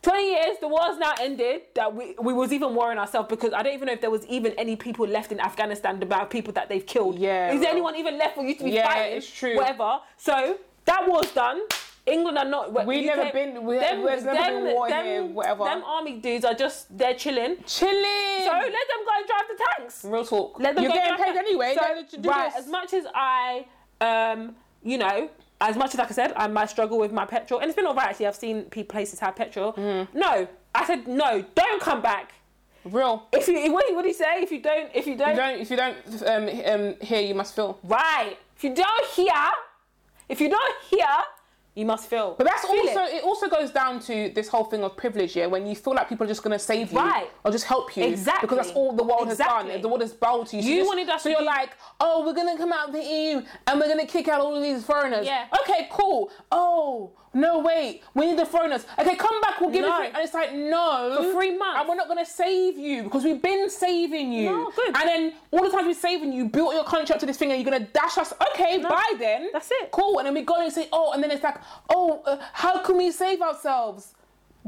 20 years, the war's now ended. That we, we was even worrying ourselves because I don't even know if there was even any people left in Afghanistan about people that they've killed. Yeah, Is there anyone even left for you to be Yeah, fighting? it's true. Whatever. So that war's done. England are not. We never been- we- there's never been war here, whatever. Them army dudes are just they're chilling. Chilling. So let them go and drive the tanks. Real talk. Let them You're go getting paid the- anyway. So, do right, this. as much as I, um, you know, as much as like I said, I might struggle with my petrol, and it's been alright actually. I've seen pe- places have petrol. Mm-hmm. No, I said no. Don't come back. Real. If you what what did he say? If you don't, if you don't, You don't, if you don't um, um, hear, you must feel. right. If you don't hear, if you don't hear, you must feel. But that's Feel also it. it. also goes down to this whole thing of privilege, yeah. When you feel like people are just gonna save you Right. or just help you, Exactly. because that's all the world has done. The world has bowed to you. So You just- wanted us so to you're be- like, oh, we're gonna come out of the EU and we're gonna kick out all of these foreigners. Yeah. Okay, cool. Oh, no, wait, we need the foreigners. Okay, come back, we'll give No. you free. And it's like, no. For three months. And we're not going to save you because we've been saving you. No, good. And then all the times we're saving you, built your country up to this thing and you're going to dash us. Okay, bye then. that's it. Cool. And then we go and say, oh, and then it's like, oh, uh, how can we save ourselves?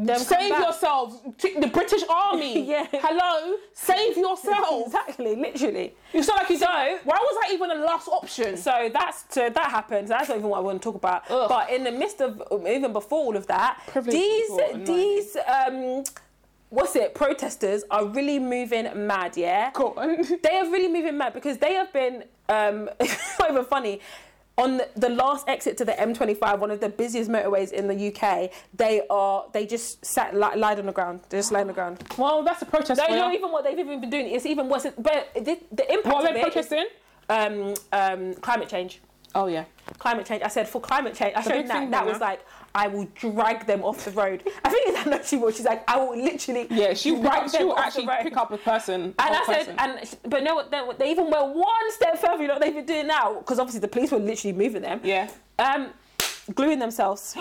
Them Save yourselves. The British Army. <laughs> Yeah. Hello? Save yourself. Exactly, literally. You not like you So- said, why was that even a last option? So that's so that happened. That's not even what I want to talk about. Ugh. But in the midst of even before all of that, Privileged these people annoy me. these um, what's it? Protesters are really moving mad. Yeah, they are really moving mad because they have been um, <laughs> it's not even funny. On the, the last exit to the M25, one of the busiest motorways in the UK, they are they just sat li- lied on the ground. They just lied on the ground. Well, that's a protest. No, for not even what they've even been doing. It's even worse. But the, the impact What are of they it is, protesting? um, um, climate change. Oh, yeah. Climate change. I said for climate change. I showed that. That was like I will drag them off the road. I think I know she will. She's like I will literally. Yeah, she will, drag she them will off the actually pick up a person. And I said, person. and but no, they, they even went one step further. You know what they've been doing now? Because obviously the police were literally moving them. yeah. Um, gluing themselves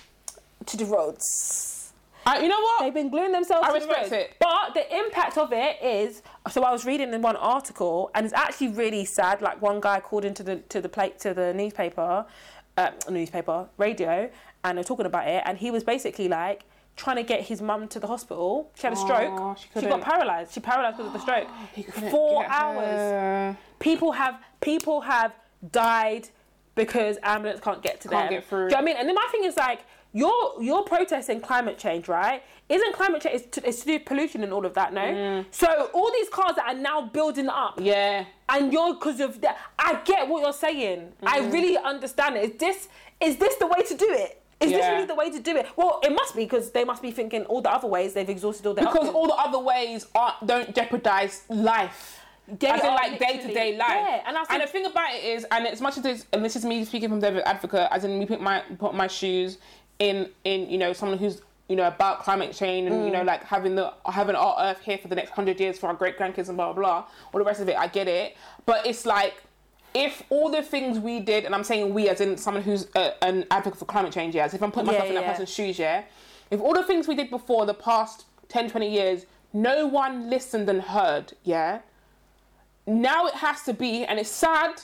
<gasps> to the roads. Uh, you know what? They've been gluing themselves I to the respect it. But the impact of it is so I was reading in one article and it's actually really sad. Like one guy called into the to the plate to the newspaper, uh, newspaper, radio, and they're talking about it and he was basically like trying to get his mum to the hospital. She had a stroke. She she got paralysed. She paralysed because of the <gasps> stroke. Four hours. her. People have people have died because ambulance can't get to Can't them. get through. Do you know what I mean? And then my thing is like, you're you're protesting climate change, right? Isn't climate change it's to, it's to do pollution and all of that? No. Mm. So all these cars that are now building up, Yeah. and you're because of that. I get what you're saying. I Mm-hmm. really understand it. Is this is this the way to do it? Is this really the way to do it? Well, it must be because they must be thinking all the other ways they've exhausted all their Because options. all the other ways aren't, don't jeopardize life. They As in, like day to day life. Yeah, and I and the thing about it is, and as much as this, and this is me speaking from the advocate, as in me put my put my shoes in in you know someone who's you know about climate change and you Mm. know like having the having our earth here for the next hundred years for our great grandkids and blah blah blah. All the rest of it, I get it, but it's like. If all the things we did, and I'm saying we as in someone who's a, an advocate for climate change, yeah, if I'm putting myself Yeah, in that yeah. person's shoes, yeah, if all the things we did before the past 10, 20 years, no one listened and heard, yeah, now it has to be, and it's sad.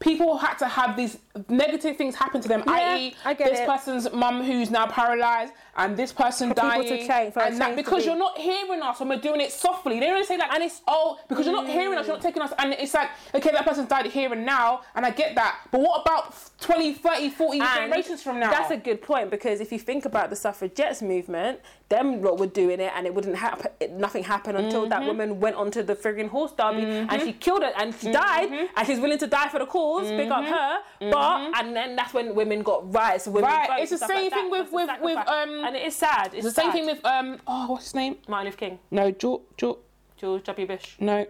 People had to have these negative things happen to them, Yeah, i.e., I get this it. person's mum who's now paralyzed, and this person people dying, change- for and that because be- you're not hearing us and we're doing it softly. They don't say like, And it's- oh, because you're not hearing us, you're not taking us, and it's like, okay, that person's died here and now, and I get that, but what about 20, 30, 40 And generations from now? That's a good point because if you think about the suffragettes movement, them lot were doing it and it wouldn't happen. Nothing happened until that Mm-hmm. woman went onto the frigging horse derby and she killed it and she died Mm-hmm. and she's willing to die for the cause. Big up her. But and then that's when women got rights. Women Right, votes it's the same like thing that. with- That's with- with, um, and it is sad. It's the same thing with um oh what's his name? Martin Luther King, No, George, George, George W. Bush, no.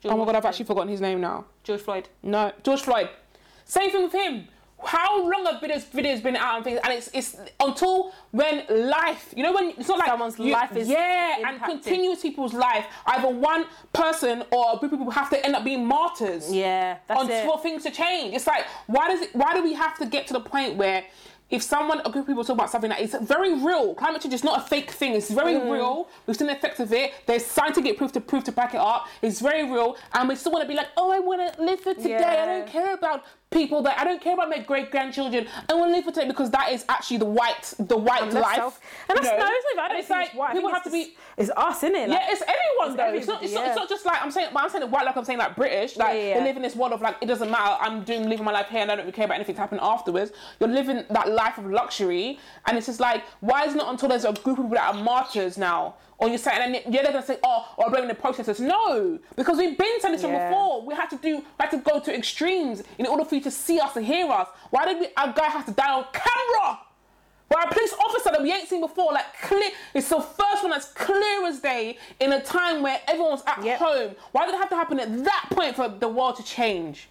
George oh my god, I've actually forgotten his name now. George Floyd. No, George Floyd. Same thing with him. How long have videos videos been out and things? And it's it's until when life, you know, when it's not like Someone's you- life is yeah, and impacted. continuous people's life. Either one person or a group of people have to end up being martyrs. Yeah, that's on it. things to change. It's like why does it? Why do we have to get to the point where? If someone, a group of people talk about something that is very real, climate change is not a fake thing. It's very Mm. real. We've seen the effects of it. There's scientific proof to proof to back it up. It's very real, and we still want to be like, oh, I want to live for today. I don't care about people that I don't care about my great grandchildren. I want to live for today because that is actually the white, the white And life. self- and that's you know? no, not even- I don't it's like it's white. People have to be. It's us, innit? Like, Yeah, it's everyone It's though. It's not. It's, not, it's not just like I'm saying. I'm saying white like I'm saying like British. Like Yeah, yeah, they yeah. live in this world of like it doesn't matter. I'm doing living my life here and I don't really care about anything to happen afterwards. You're living that life of luxury, and it's just like why is it not until there's a group of people that are martyrs now? Or you're saying, and yeah, they're gonna say, oh, or blaming the protesters. No, because we've been saying this Yeah. before. We had to do, we had to go to extremes in order for you to see us and hear us. Why did we, our guy have to die on camera? Where a police officer that we ain't seen before, like clear, it's the first one that's clear as day in a time where everyone's at Yep. home. Why did it have to happen at that point for the world to change?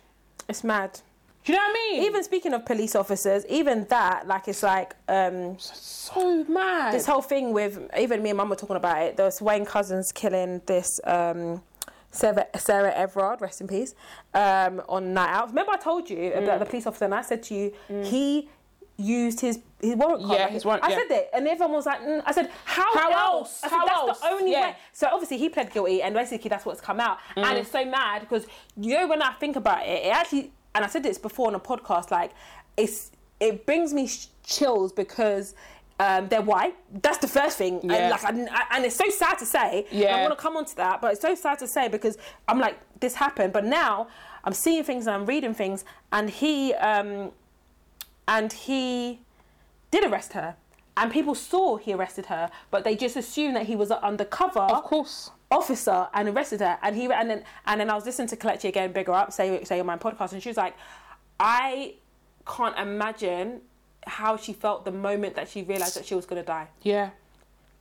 it's mad. Do you know what I mean? Even speaking of police officers, even that, like, it's like um, so mad. this whole thing with even me and mum were talking about it. There was Wayne Couzens killing this um, Sarah, Sarah Everard, rest in peace, um, on night out. Remember I told you about the police officer, and I said to you, he used his his warrant card. Yeah, Like, his warrant- I yeah. said that, and everyone was like, mm. I said, how, How else? else? I said, How that's else? the only Yeah. way. So obviously he pled guilty, and basically that's what's come out, Mm. and it's so mad because you know when I think about it, it actually, and I said this before on a podcast, like it's it brings me sh- chills because. Um, they're white. That's the first thing, Yeah. and like, I, and it's so sad to say. and I Yeah. want to come on to that, but it's so sad to say because I'm like, this happened, but now I'm seeing things and I'm reading things, and he, um, and he did arrest her, and people saw he arrested her, but they just assumed that he was undercover Of course. Officer and arrested her. And he and then and then I was listening to Kalechi again, bigger up, say say on my podcast, and she was like, I can't imagine how she felt the moment that she realized that she was gonna die. Yeah.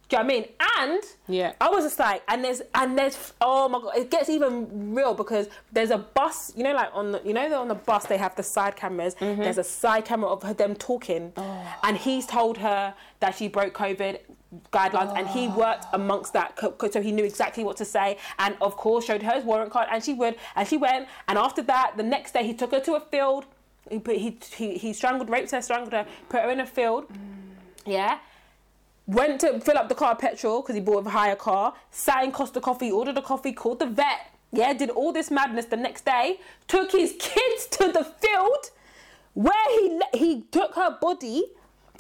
Do you know what I mean? And Yeah. I was just like, and there's and there's oh my god, it gets even real because there's a bus, you know, like on the you know on the bus they have the side cameras. Mm-hmm. There's a side camera of her, them talking, Oh. and he's told her that she broke COVID guidelines, and he ah. worked amongst that, so he knew exactly what to say, and of course showed her his warrant card, and she would, and she went, and after that, the next day he took her to a field. He put, he, he he strangled, raped her, strangled her, put her in a field. Mm. Yeah went to fill up the car petrol because he bought a hire car, sat in Costa Coffee, ordered a coffee, called the vet, yeah, did all this madness the next day, took his kids to the field where he he took her body,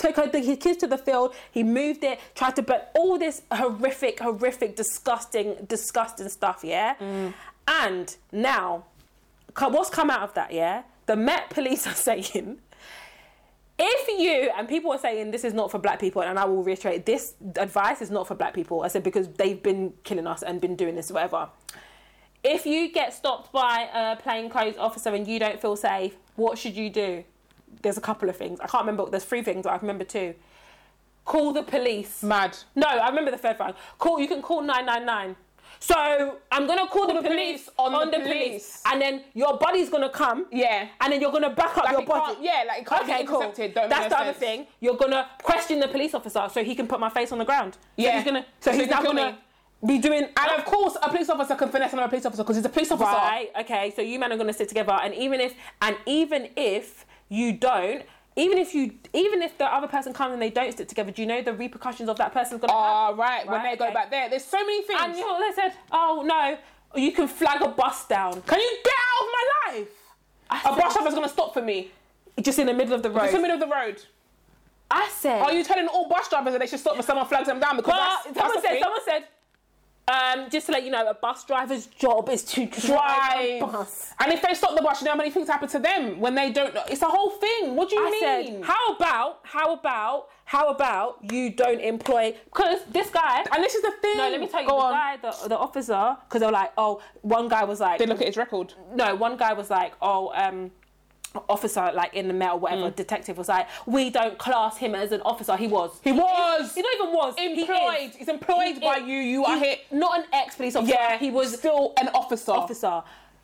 took her his kids to the field, he moved it, tried to burn all this horrific, horrific, disgusting, disgusting stuff, yeah? Mm. And now, what's come out of that, yeah? The Met police <laughs> are saying if you and people are saying this is not for black people and i will reiterate this advice is not for black people. I said because they've been killing us and been doing this whatever. If you get stopped by a plainclothes officer and you don't feel safe what should you do there's a couple of things i can't remember there's three things i remember two call the police Mad. no i remember the third one call you can call 999 so i'm gonna call, the, the police, police on on, the police. police. and then your body's gonna come Yeah. and then you're gonna back up Like your body yeah, like it can't be okay, cool. That's the other thing. You're gonna question the police officer so he can put my face on the ground. Yeah, So he's gonna. So, So he's he can now kill gonna me. be doing. And of course, a police officer can finesse another police officer because he's a police officer. Right. Okay. So you men are gonna sit together, and even if and even if you don't. Even if you, even if the other person comes and they don't stick together, do you know the repercussions of that person's gonna ah, Oh, have? right. When they go back there, there's so many things. And you know they said? Oh no, you can flag a bus down. Can you get out of my life? I A bus driver's gonna stop for me. just in the middle of the road. It's in the middle of the road. I said. Are you telling all bus drivers that they should stop when someone flags them down? Because that's, that's someone the said, someone said, um, just to let you know, a bus driver's job is to drive bus. And if they stop the bus, you know how many things happen to them when they don't. It's a whole thing. What do you I mean? said, how about, how about, how about you don't employ? Because this guy. and this is the thing. no, let me tell you, Go the on. guy, the, the officer, because they were like, oh, one guy was like, They look at his record. no, one guy was like, oh, um, officer, like in the mail whatever, detective was like, we don't class him as an officer. He was. Mm. He was. He, not even was. Employed. is. He's employed He by is. you. You are here. Not an ex police officer. Yeah, he was still an officer. officer.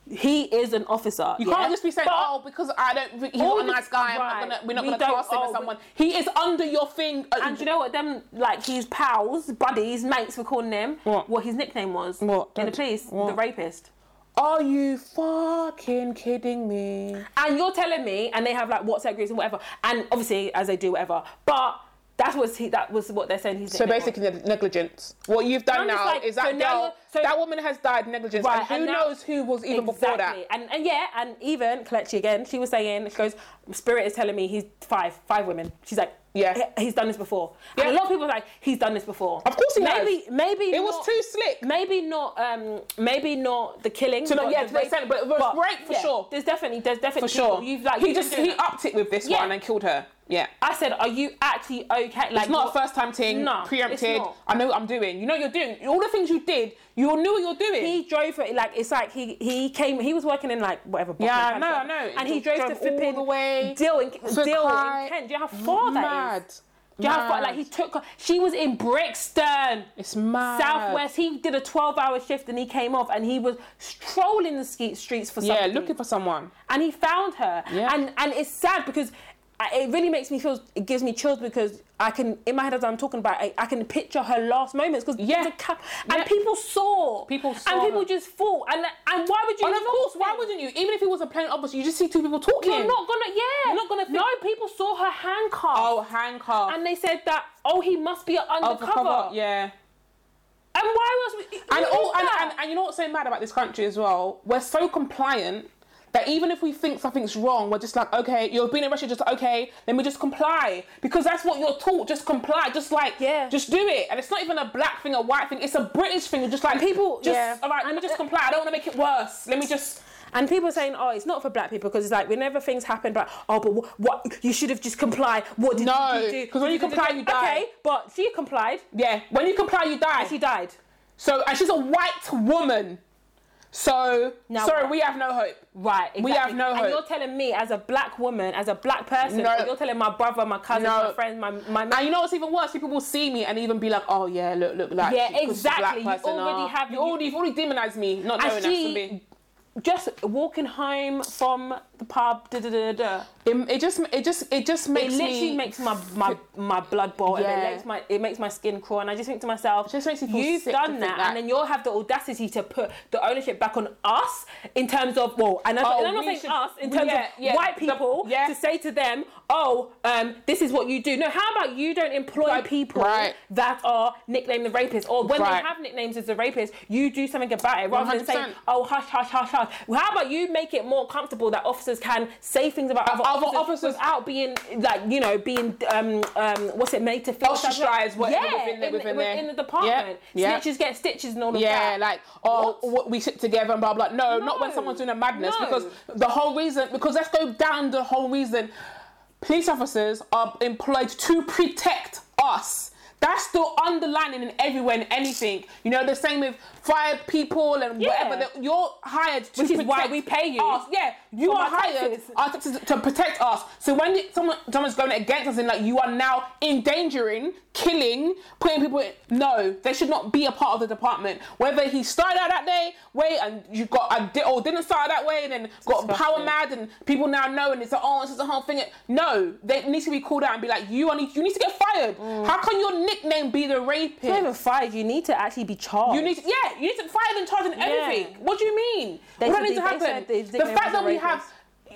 He is an officer. You can't just be saying, "Oh, because I don't. He's not a nice guy. I'm right. not gonna, we're not We going to class him oh, as someone. He is under your thing. Uh, And you know what them like his pals, buddies, mates were calling him? What? his nickname was? What? In the police, what? the rapist. Are you fucking kidding me? And you're telling me, and they have like WhatsApp groups and whatever, and obviously as they do whatever, but that was he, that was what they're saying. His So basically, neg- negligence. What you've done now like, is so that now girl, so- that woman has died negligence, Right, and who and now- knows who was even before that. Exactly. And, and yeah, and even Kalechi again, she was saying, she goes, Spirit is telling me he's five, five women. She's like, Yeah. He's done this before. And Yeah. a lot of people are like, he's done this before. Of course he has. maybe, Maybe It was too slick. Maybe not. Um, maybe not the killing. To not- yeah, to the extent, but it was rape for sure. There's definitely, there's definitely For sure. You've like, he you've just he that. upped it with this Yeah. one and killed her. Yeah. I said, are you actually okay? Like, It's not a first time thing, No, preempted. not. I know what I'm doing. You know what you're doing. All the things you did, you knew what you're doing. He drove it like it's like he he came. He was working in like whatever. Yeah, I Buckingham know, Palace, I know. And he He drove, drove to all flipping the way Deal in to Deal Clyde. in Kent. Do you know how far that is? Mad. Do you know how far? Like he took. She was in Brixton. It's mad. Southwest. He did a 12-hour shift and he came off and he was strolling the ske- streets for Yeah, looking for someone. and he found her. Yeah. And and it's sad because I, it really makes me feel. It gives me chills because I can, in my head as I'm talking about, it, I can picture her last moments because Yeah. and Yeah. people saw, People saw and people her. just thought, and and why would you? And of course, why wouldn't you? Even if it was a plain officer, you just see two people talking. You're not gonna, yeah. You're not gonna think- No, people saw her handcuff. Oh, handcuff. And they said that, oh, he must be undercover. Yeah. And why was we, And, all, and, and, and you know what's so mad about this country as well? We're so compliant that even if we think something's wrong, we're just like, okay, you're being arrested, just okay, let me just comply. Because that's what you're taught, just comply. Just like, Yeah. just do it. And it's not even a black thing, a white thing, it's a British thing. Just like, people- just, yeah. all right, let me just uh, comply. I don't want to make it worse. Let me just. And people are saying, oh, it's not for black people because it's like whenever things happen, but oh, but wh- what you should have just complied. What did you do? No, you when you comply, you die. Okay, but she complied. Yeah, when you comply, you die. She died. So, and she's a white woman. So, Now sorry, what? we have no hope. Right, exactly. We have no And hope. you're telling me, as a black woman, as a black person, No. you're telling my brother, my cousin, No. my friends, my my. And you know what's even worse? People will see me and even be like, "Oh yeah, look, look, like Yeah, because she's a black exactly. You already uh, have- you already, you've already demonized me, not knowing and to she me. just walking home from the pub. Da, da, da, da. It, it just, it just, it just It makes literally me. makes my, my my blood boil. and Yeah. It makes my it makes my skin crawl, and I just think to myself, just makes feel you've done that, that. and then you'll have the audacity to put the ownership back on us in terms of well, and, that's- Oh, and I'm not saying should- us in terms yeah, of yeah, white the- people yeah. to say to them, oh, um, this is what you do. No, how about you don't employ Right, people right. that are nicknamed the rapist, or when Right. they have nicknames as the rapist, you do something about it rather than saying, oh, hush, hush, hush, hush. Well, how about you make it more comfortable that officers can say things about other, Other officers, officers- without being like you know being um um what's it made to feel Ostracised, whatever, yeah, within the- in, within within the department. Yeah, yeah. Snitches get stitches and all of Yeah, that. like oh, What? we sit together and blah blah. No, not when someone's doing a madness No. because the whole reason. Because let's go down the whole reason. Police officers are employed to protect us. That's the underlining in everywhere and anything. You know, the same with fire people and Yeah. whatever. that You're hired to Which is why we pay you Us. Yeah, you are hired taxes. to protect us. So when someone someone's going against us and like you are now endangering, killing, putting people in, no, they should not be a part of the department. Whether he started out that day, way and you got a di- or didn't start that way and then got Disgusting. power mad and people now know and it's like oh this is a whole thing. No, they need to be called out and be like you are need you need to get fired. Mm. How can your nickname be the rapist? You're not even fired. You need to actually be charged. You need to, yeah, you need to fire them, charge and everything. Yeah. What do you mean? They what said needs to they happen? they- the fact that we have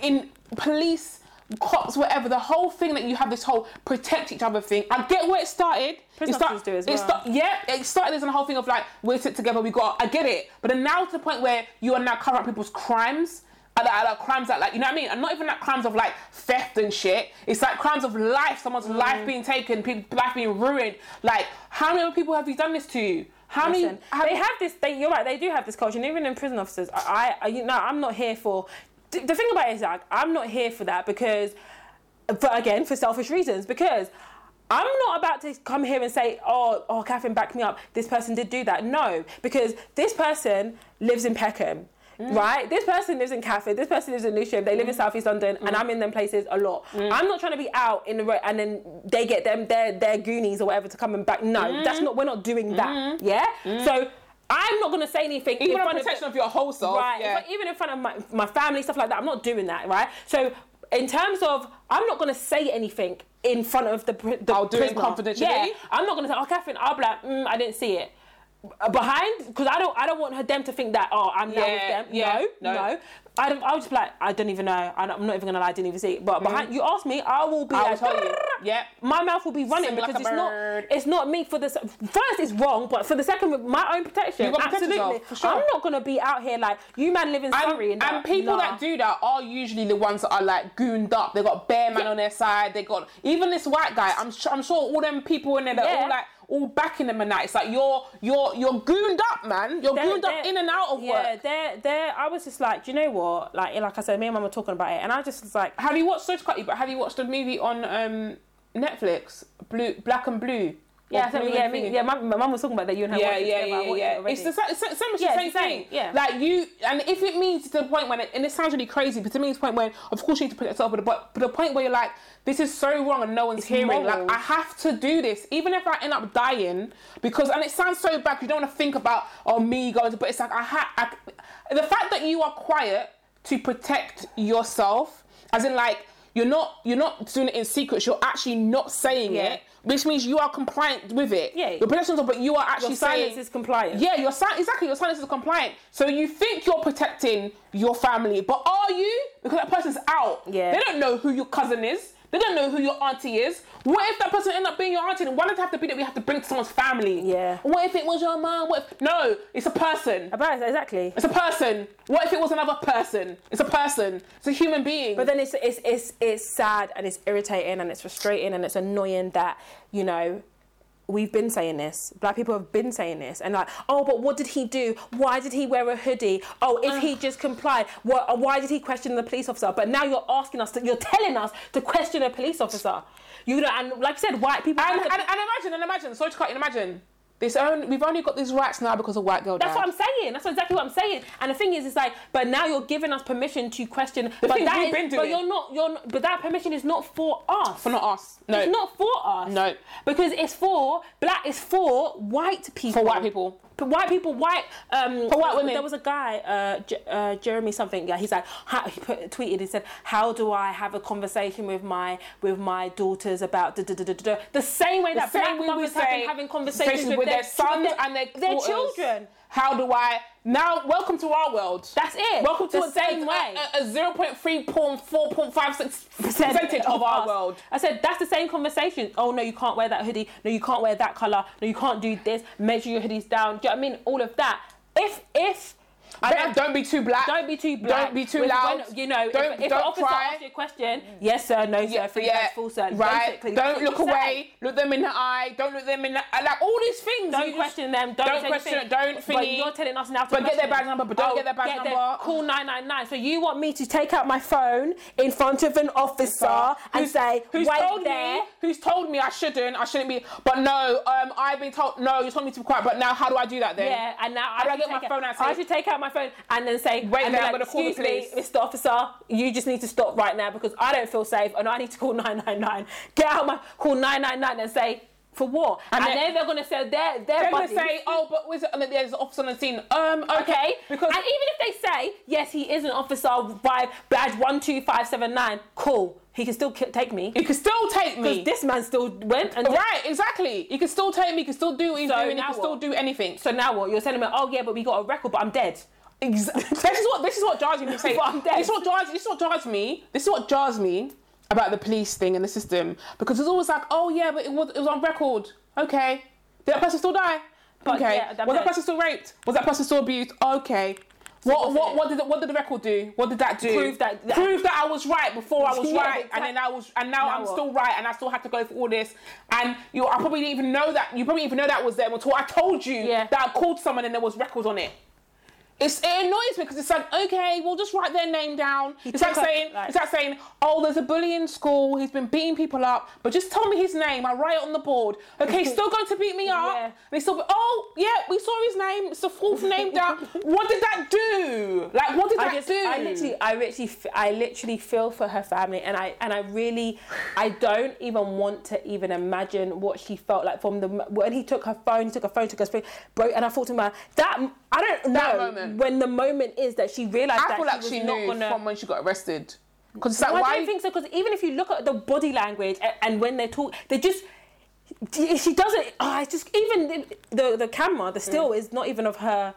in police, cops, whatever, the whole thing that you have this whole protect each other thing. I get where it started. Prison it start- do as it well. start- yeah, it started as a whole thing of like we're sit together, we got. I get it, but then now to the point where you are now covering up people's crimes. At crimes that like you know what I mean, and not even like crimes of like theft and shit. It's like crimes of life, someone's Mm. life being taken, people's life being ruined. Like how many people have you done this to? How many? They have this. They, you're right. They do have this culture, and even in prison officers, I, I you know, I'm not here for. The the thing about it is that I'm not here for that because, but again, for selfish reasons. Because I'm not about to come here and say, "Oh, oh, Catherine, back me up. This person did do that." No, because this person lives in Peckham. Mm. Right, this person lives in Catford. This person lives in Lewisham. They live in mm. Southeast London, and mm. I'm in them places a lot. I'm not trying to be out in the road, and then they get them their their goonies or whatever to come and back. No, that's not. We're not doing that. Yeah. So I'm not gonna say anything even in front protection of, of your whole self. right. Yeah. even in front of my my family stuff like that. I'm not doing that. Right. So in terms of, I'm not gonna say anything in front of the the I'll do it confidentially. Yeah. I'm not gonna say, oh, Catherine, I'll be like, mm, I didn't see it. Behind, because I don't, I don't want her them to think that. Oh, I'm now with them. yeah, no, no. no. I don't, I'll just be like, I don't even know. I don't, I'm not even gonna lie, I didn't even see it. But behind, you ask me, I will be. Mm. I will like, tell you. Yep. My mouth will be running Sing like because a it's not, it's not me for the. s- First, it's wrong, but for the second, with my own protection, You protect absolutely. yourself, for sure. I'm not gonna be out here like you, man, live in And, Surrey, and, and people that do that are usually the ones that are like gooned up. They got bear man on their side. They got even this white guy. I'm sure, I'm sure all them people in there that Yeah. all like all backing them and that. It's like you're you're you're gooned up, man. You're They're- gooned up in and out of Yeah, work. they're, they're, I was just like, do you know what? Like, like I said, me and mum were talking about it, and I just was like, Have you watched? Sorry to cut you, but have you watched the movie on um, Netflix, Blue, Black and Blue? Yeah, so, yeah, me, yeah, my, my mum was talking about that. You and her Yeah, yeah, yeah, it yeah. It's the, sa- it's, it's so much Yeah, the same same, thing. yeah. Like you, and if it means to the point when, it, and it sounds really crazy, but to me it's the point when, of course, you need to protect yourself, but the, but the point where you're like, this is so wrong and no one's It's hearing. moral. Like I have to do this, even if I end up dying, because and it sounds so bad. You don't want to think about oh me going to, but it's like I have. I, the fact that you are quiet to protect yourself, as in like you're not you're not doing it in secrets. You're actually not saying Yeah. it, which means you are compliant with it. Yeah. Your protections are, but you are actually Your saying silence is compliant. Yeah, your si- exactly. Your silence is compliant. So you think you're protecting your family, but are you? Because that person's out. Yeah. They don't know who your cousin is. They don't know who your auntie is. What if that person end up being your auntie? Why does it have to be that we have to bring to someone's family? Yeah. What if it was your mom? What if no? It's a person. About exactly. It's a person. What if it was another person? It's a person. It's a human being. But then it's it's it's it's sad and it's irritating and it's frustrating and it's annoying that you know we've been saying this. Black people have been saying this and like, oh, but what did he do? Why did he wear a hoodie? Oh, if he just complied, what? Uh, why did he question the police officer? But now you're asking us, to, you're telling us to question a police officer. You know, and like I said, white people. and, and, and imagine, and imagine. Sorry to cut you. Imagine. This only, we've only got these rights now because of white girl. That's dad. what I'm saying. That's exactly what I'm saying. And the thing is, it's like, but now you're giving us permission to question. but thing that is- But you're not. You're. Not, but that permission is not for us. For not us. No. It's not for us. No. Because it's for black. It's for white people. For white people. White people, white. Um, For white women. There was a guy, uh, J- uh, Jeremy something. Yeah, he's like, how, he put, tweeted. He said, "How do I have a conversation with my with my daughters about da, da, da, da, da, da." the same way that same black mothers have been having conversations with, with their sons and their, their daughters. children. How do I now? Welcome to our world. That's it. Welcome to the a, same a, way. A, a 0.3.4.56 percentage of our us. world. I said that's the same conversation. Oh no, you can't wear that hoodie. No, you can't wear that color. No, you can't do this. Make sure your hoodie's down. Do you know what I mean? All of that. If if I Don't, don't be too black. don't be too black. Don't be too loud. when, you know, Don't- if, if don't an officer cry. asks you a question, yes sir, no sir, Yeah, three yeah, times, full sir. right. Basically, Don't look you say. away. Look them in the eye. Don't look them in the like all these things. Don't you just- question them. Don't, don't question anything. don't But you're telling us now to But get their question badge number, but don't get their badge get number. call nine nine nine. So you want me to take out my phone in front of an officer and Who's- say, who's wait told there. me who's told me I shouldn't I shouldn't be but no um I've been told no you told me to be quiet but now how do I do that then Yeah, and now I, I get my phone out, I should take out my phone and then say, Wait and be I'm like, gonna call the excuse me, police." Mr. Officer, you just need to stop right now because I don't feel safe and I need to call <laughs> 999. Get out my call 999 and say, for what? And, And then, they're gonna say their they're gonna say oh but was it, there's an officer on the scene um okay, Okay, because and even if they say yes, he is an officer by badge one two five seven nine. Cool, he can still ki- take me He can still take me because this man still went and right exactly He can still take me He can still do what he's So doing He now can still do anything So now what? You're telling me, oh yeah, but we got a record, but I'm dead. Exactly. <laughs> this is what this is what jars me. Say, <laughs> But I'm dead. this is what jars. This is what jars me. This is what jars me about the police thing and the system because it's always like, oh yeah, but it was it was on record. Okay, did that person still die? But okay, yeah, was that person still raped? Was that person still abused? Okay. What, what, what did the, what did the record do? What did that do? Prove that- that- prove that I was right before I was Yeah, right, and then I was and now, Now I'm what? still right, and I still had to go through all this. And you, I probably didn't even know that. You probably didn't even know that was there until I told you Yeah. that I called someone and there was records on it. It's, it annoys me because it's like, okay, we'll just write their name down. It's like saying, like- it's like saying, oh, there's a bully in school. He's been beating people up, but just tell me his name. I write it on the board. Okay, he's <laughs> still going to beat me up. Yeah. And he's still, oh, yeah, we saw his name. It's the fourth name <laughs> down. What did that do? Like, what did that I just, do? I literally, I literally, I literally feel for her family, and I, and I really, I don't even want to even imagine what she felt like from the when he took her phone, he took her phone, took her phone, bro, and I thought to myself, that I don't That know moment. When the moment is that she realized I that feel she like she not knew gonna. from when she got arrested. Because like, No, I why? don't think so because even if you look at the body language and, and when they talk, they just she doesn't. Oh, it's just even the the, the camera, the still is not even of her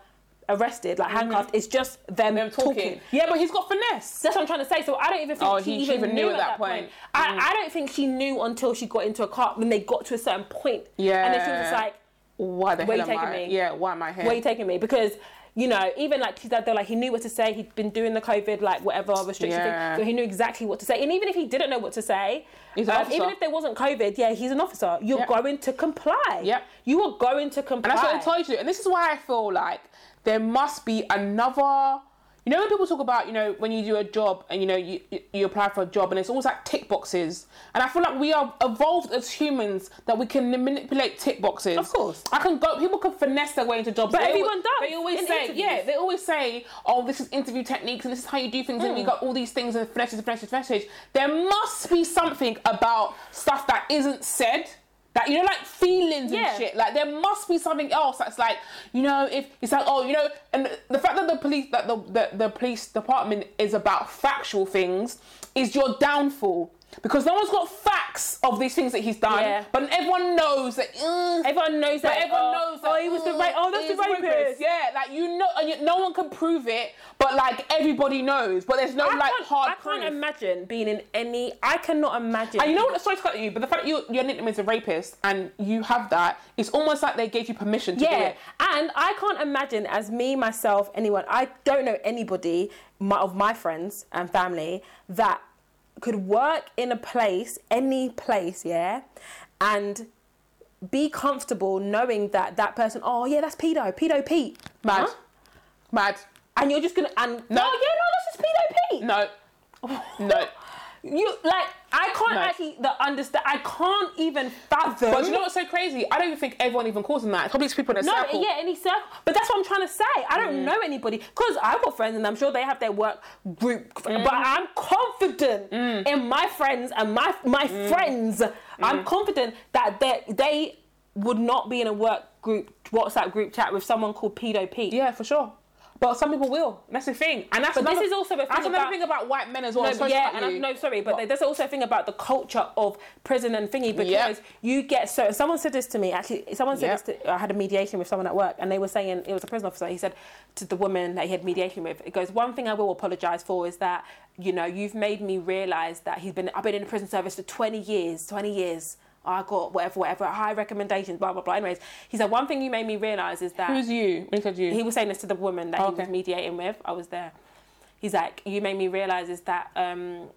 arrested, like handcuffed. It's just them, them talking. talking. Yeah, but he's got finesse. That's what I'm trying to say. So I don't even think Oh, she, he- she even, knew, at that point. I, Mm. I don't think she knew until she got into a car when they got to a certain point. Yeah. And then she was just like, Why the Where hell you am I? taking me? Yeah, why am I here? "Where are you taking me?" Because you know, even like said, they're like he knew what to say. He'd been doing the COVID like whatever restriction Yeah. thing, so he knew exactly what to say. And even if he didn't know what to say, um, even if there wasn't COVID, yeah, he's an officer. You're Yep. going to comply. Yep. You are going to comply. And that's what I told you. And this is why I feel like there must be another. You know when people talk about you know when you do a job and you know you you- apply for a job and it's always like tick boxes. And I feel like we are evolved as humans that we can manipulate tick boxes. Of course. I can go. People can finesse their way into jobs. But They everyone always, does They always in say interviews. yeah. They always say oh this is interview techniques and this is how you do things Hmm. and we got all these things and finesses, finesses, finesses. There must be something about stuff that isn't said That you know, like feelings Yeah. and shit. Like there must be something else that's like, you know, if it's like, oh, you know, and the, fact that the police, that the, the the police department is about factual things, is your downfall because no one's got facts of these things that he's done. Yeah. But everyone knows that. uh, Everyone knows that. everyone oh, knows that. Oh, he was the mm, right. Oh, that's the rapist. Yeah, like you know, and you, no one can prove it, but like everybody knows. But there's no I like hard I proof. can't imagine being in any. I cannot imagine. And you know what? Sorry to cut you, but the fact that you, your nickname is a rapist and you have that, it's almost like they gave you permission to do Yeah, it. and I can't imagine as me, myself, anyone. I don't know anybody my, of my friends and family that could work in a place, any place, yeah, and be comfortable knowing that that person. Oh yeah, that's pedo, pedo Pete. Mad, Huh? mad. And you're just gonna and No. oh yeah, no, that's just pedo Pete. No, no. <laughs> You like I can't No. actually the understand. I can't even fathom. But you know what's so crazy? I don't even think everyone even calls them that. It's probably just people in a No, circle. yeah, any circle. But that's what I'm trying to say. I don't Mm. know anybody because I've got friends and I'm sure they have their work group. Mm. But I'm confident in my friends and my my Mm. friends. I'm confident that they they would not be in a work group WhatsApp group chat with someone called Pedo Pete. Yeah, for sure. But some people will. That's the thing. And that's But this is also a thing that's another about- thing about white men as well. No, yeah, and I, no, sorry, but there's also a thing about the culture of prison and thingy because Yep. you get so. Someone said this to me. Actually, someone said Yep. this. To, I had a mediation with someone at work, and they were saying it was a prison officer. He said to the woman that he had mediation with, it goes, "One thing I will apologise for is that you know you've made me realise that he's been. I've been in the prison service for 20 years. 20 years." I got whatever, whatever, high recommendations, blah, blah, blah. Anyways, he said, one thing you made me realise is that. Who's you? When he said you? He was saying this to the woman that he was mediating with. I was there. He's like, you made me realize is that um,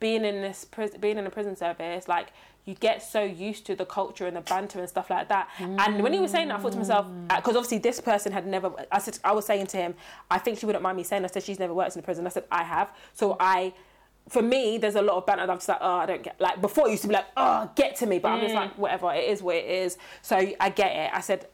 being in this prison, being in a prison service, like you get so used to the culture and the banter and stuff like that. And when he was saying that, I thought to myself, because obviously this person had never. I said, I was saying to him, I think she wouldn't mind me saying. I said she's never worked in a prison. I said I have. So I. For me, there's a lot of banter. that I'm just like, oh, I don't get. Like before, it used to be like, oh, get to me, but I'm just mm. like, whatever. It is what it is. So I get it. I said,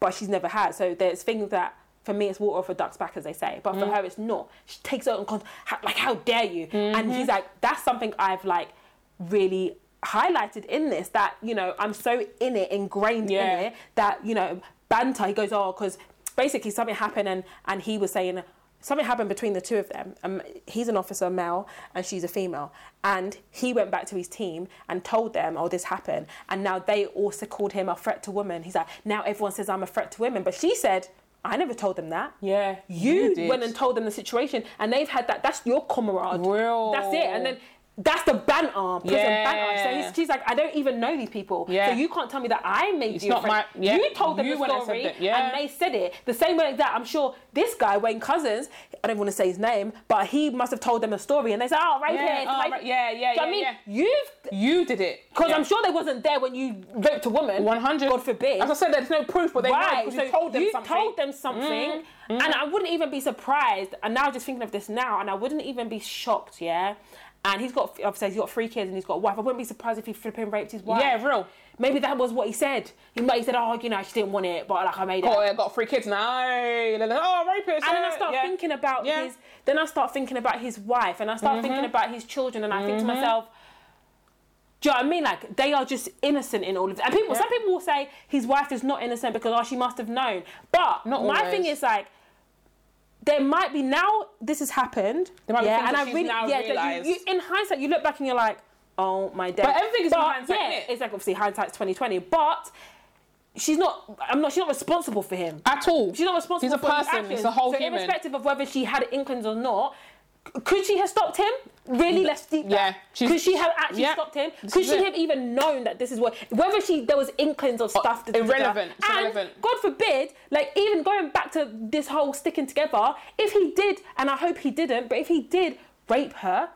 but she's never had. So there's things that for me it's water off a duck's back, as they say, but for mm. her it's not. She takes it on ha- like, how dare you? And mm-hmm. he's like, that's something I've like really highlighted in this that you know I'm so in it, ingrained Yeah. in it that you know banter. He goes, oh, because basically something happened and and he was saying. Something happened between the two of them. Um, he's an officer, male, and she's a female. And he went back to his team and told them, "Oh, this happened." And now they also called him a threat to women. He's like, now everyone says I'm a threat to women, but she said, "I never told them that." Yeah, you, you went and told them the situation, and they've had that. That's your comrade. Real. That's it. And then that's the banter, prison Yeah. banter. So he's, she's like, I don't even know these people. Yeah. So you can't tell me that I made It's you. not friend. my- yeah. You told them You the went and said story, that, yeah. and they said it the same way that I'm sure this guy Wayne Couzens. I don't want to say his name, but he must have told them a story, and they said, "Oh, rapist, Yeah, oh, rape-" right, yeah, yeah, you I yeah, mean, yeah. you've You did it. because Yeah. I'm sure they wasn't there when you raped a woman. 100. God forbid. As I said, there's no proof, but they know right. because So you told them you something. Told them something, mm, mm. and I wouldn't even be surprised. And now just thinking of this now, and I wouldn't even be shocked. Yeah. And he's got, obviously, he's got three kids and he's got a wife. I wouldn't be surprised if he flipping raped his wife. Yeah, real. Maybe that was what he said. He might he said, "Oh, you know, she didn't want it, but like I made it." Oh, I got three kids now. Oh, rapist. And then I start yeah. thinking about Yeah. his. Then I start thinking about his wife, and I start thinking mm-hmm. about his children, and I think to mm-hmm. myself, "Do you know what I mean? Like they are just innocent in all of this." And people, Yeah. some people will say his wife is not innocent because oh, she must have known. But Not my always. thing is like. There might be now. This has happened. There might yeah, and I really, now yeah. that. You, you, in hindsight, you look back and you're like, "Oh my day." But everything is in hindsight, Yeah, innit? it's like obviously hindsight's twenty twenty. But she's not. I'm not. She's not responsible for him. At all. She's not responsible He's a person. He's a whole so human. irrespective of whether she had inklings or not, could she have stopped him? Really, let's deep Yeah, Could she have actually yeah, stopped him? Could she have even known that this is what? Whether she there was inklings of stuff. da- da- da. irrelevant. And irrelevant. God forbid, like even going back to this whole sticking together. If he did, and I hope he didn't, but if he did rape her,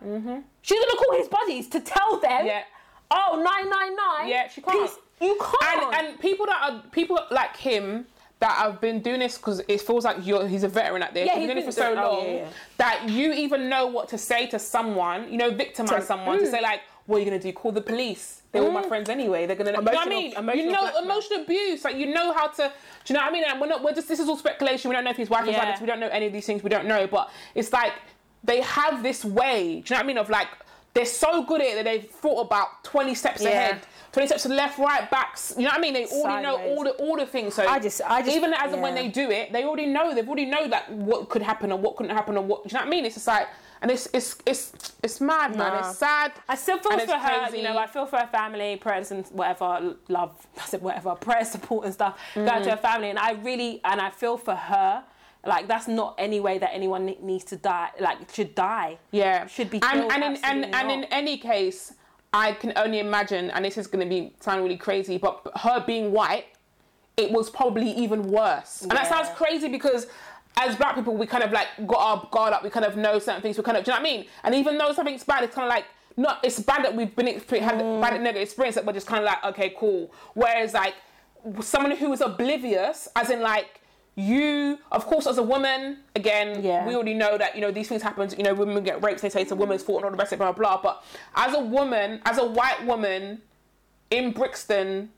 she's gonna call his buddies to tell them. Mm-hmm. Yeah. Oh, nine nine nine. Yeah, she can't. Peace. You can't. and and people that are people like him that I've been doing this because it feels like you're he's a veteran at this. Yeah, he's been doing it for so oh, long yeah, yeah. that you even know what to say to someone. You know, victimize To- someone to Mm. say like, "What are you gonna do? Call the police? They're all my friends anyway. They're gonna." you know what I Emotional- mean? you know, blackmail. emotional abuse. Like you know how to. Do you know what I mean? And we're not. We're just. This is all speculation. We don't know if his wife is Yeah. like this. We don't know any of these things. We don't know. But it's like they have this way. Do you know what I mean? Of like they're so good at it that they've thought about 20 steps ahead. 20 steps to the left, right, backs. You know what I mean? They already know all the all the things. So I just- I just- even as and when they do it, they already know. They've already know that what could happen and what couldn't happen and what. Do you know what I mean? It's just like, and it's it's it's it's mad, man. Nah. It's sad. I still feel for her, crazy. you know. I feel for her family, prayers and whatever, love, <laughs> I said whatever, prayer, support and stuff. Going to Mm. her family, and I really and I feel for her. Like that's not any way that anyone needs to die. Like should die. Yeah, should be And killed, and in, and, and in any case, I can only imagine, and this is going to be sound really crazy, but her being white, it was probably even worse. And that sounds crazy because. As black people, we kind of like got our guard up. We kind of know certain things. We kind of, do you know what I mean? And even though something's bad, it's kind of like not. It's bad that we've been had Mm. bad negative experience that we're just kind of like, okay, cool. Whereas like someone who is oblivious, as in like you, of course, as a woman, again, Yeah. we already know that you know these things happen. You know, women get raped. They say it's a woman's fault and all the rest of it, blah blah. blah. But as a woman, as a white woman in Brixton,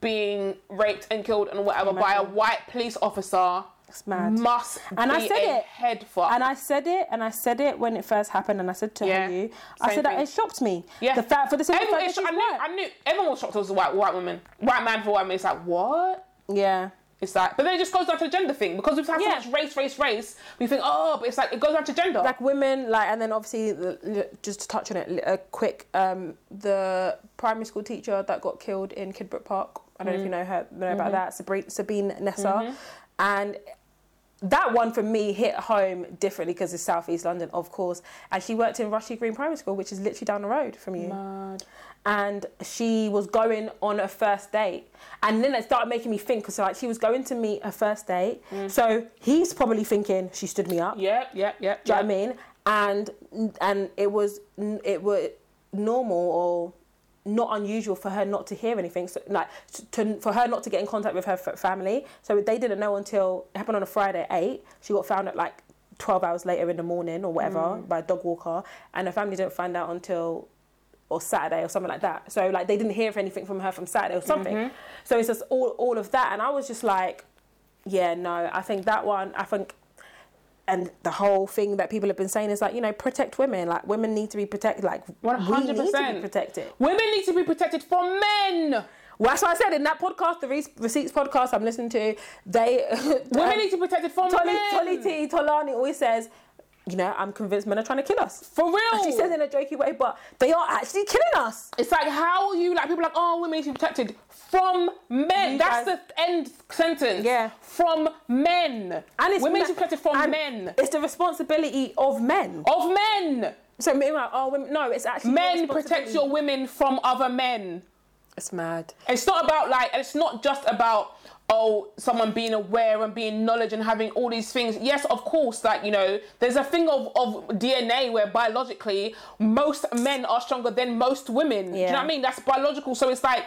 being raped and killed and whatever by a white police officer It's mad. must And be I said it. head fuck. And I said it, and I said it when it first happened, and I said to Yeah, you, I same said that it shocked me. Yeah. The fact for the Everyone, fact she's I knew. I knew everyone was shocked. It was a white white woman, white man for white man. It's like what? Yeah. It's like, but then it just goes down to the gender thing because we've had Yeah. so much race, race, race. We think, oh, but it's like it goes down to gender. like women like and then obviously the- just to touch on it a quick um the primary school teacher that got killed in Kidbrooke park i don't know if you mm. know her know about mm-hmm. that sabine, sabine nessa mm-hmm. and that one for me hit home differently because it's southeast london of course and she worked in Rushey Green primary school which is literally down the road from you and she was going on a first date and then it started making me think because like she was going to meet her first date mm. so he's probably thinking she stood me up Yep, yep, yep. do you know what I mean? And and it was it was normal or not unusual for her not to hear anything. So like to for her not to get in contact with her f- family. So they didn't know until it happened on a Friday at eight. She got found at like twelve hours later in the morning or whatever mm. by a dog walker, and her family didn't find out until or Saturday or something like that. So like they didn't hear anything from her from Saturday or something. Mm-hmm. So it's just all all of that, and I was just like, yeah, no, I think that one, I think and the whole thing that people have been saying is like you know protect women like women need to be protected like One hundred need to be percent protected Women need to be protected from men. well, that's what I said in that podcast the Re- receipts podcast I'm listening to they <laughs> Women need to be protected from Tolly, men. Tolly T Tolani always says you know I'm convinced men are trying to kill us For real. and she says in a jokey way but they are actually killing us It's like how are you like people are like oh women to be protected from men. You That's guys- the end sentence. Yeah. From men. and it's women need to be protected from men. it's the responsibility of men Of men. so men like oh women, no it's actually Men protect your women from other men. it's mad It's not about like, it's not just about oh someone being aware and being knowledge and having all these things. Yes, of course, like you know, there's a thing of, of DNA where biologically most men are stronger than most women. Do you know what I mean? That's biological. So it's like,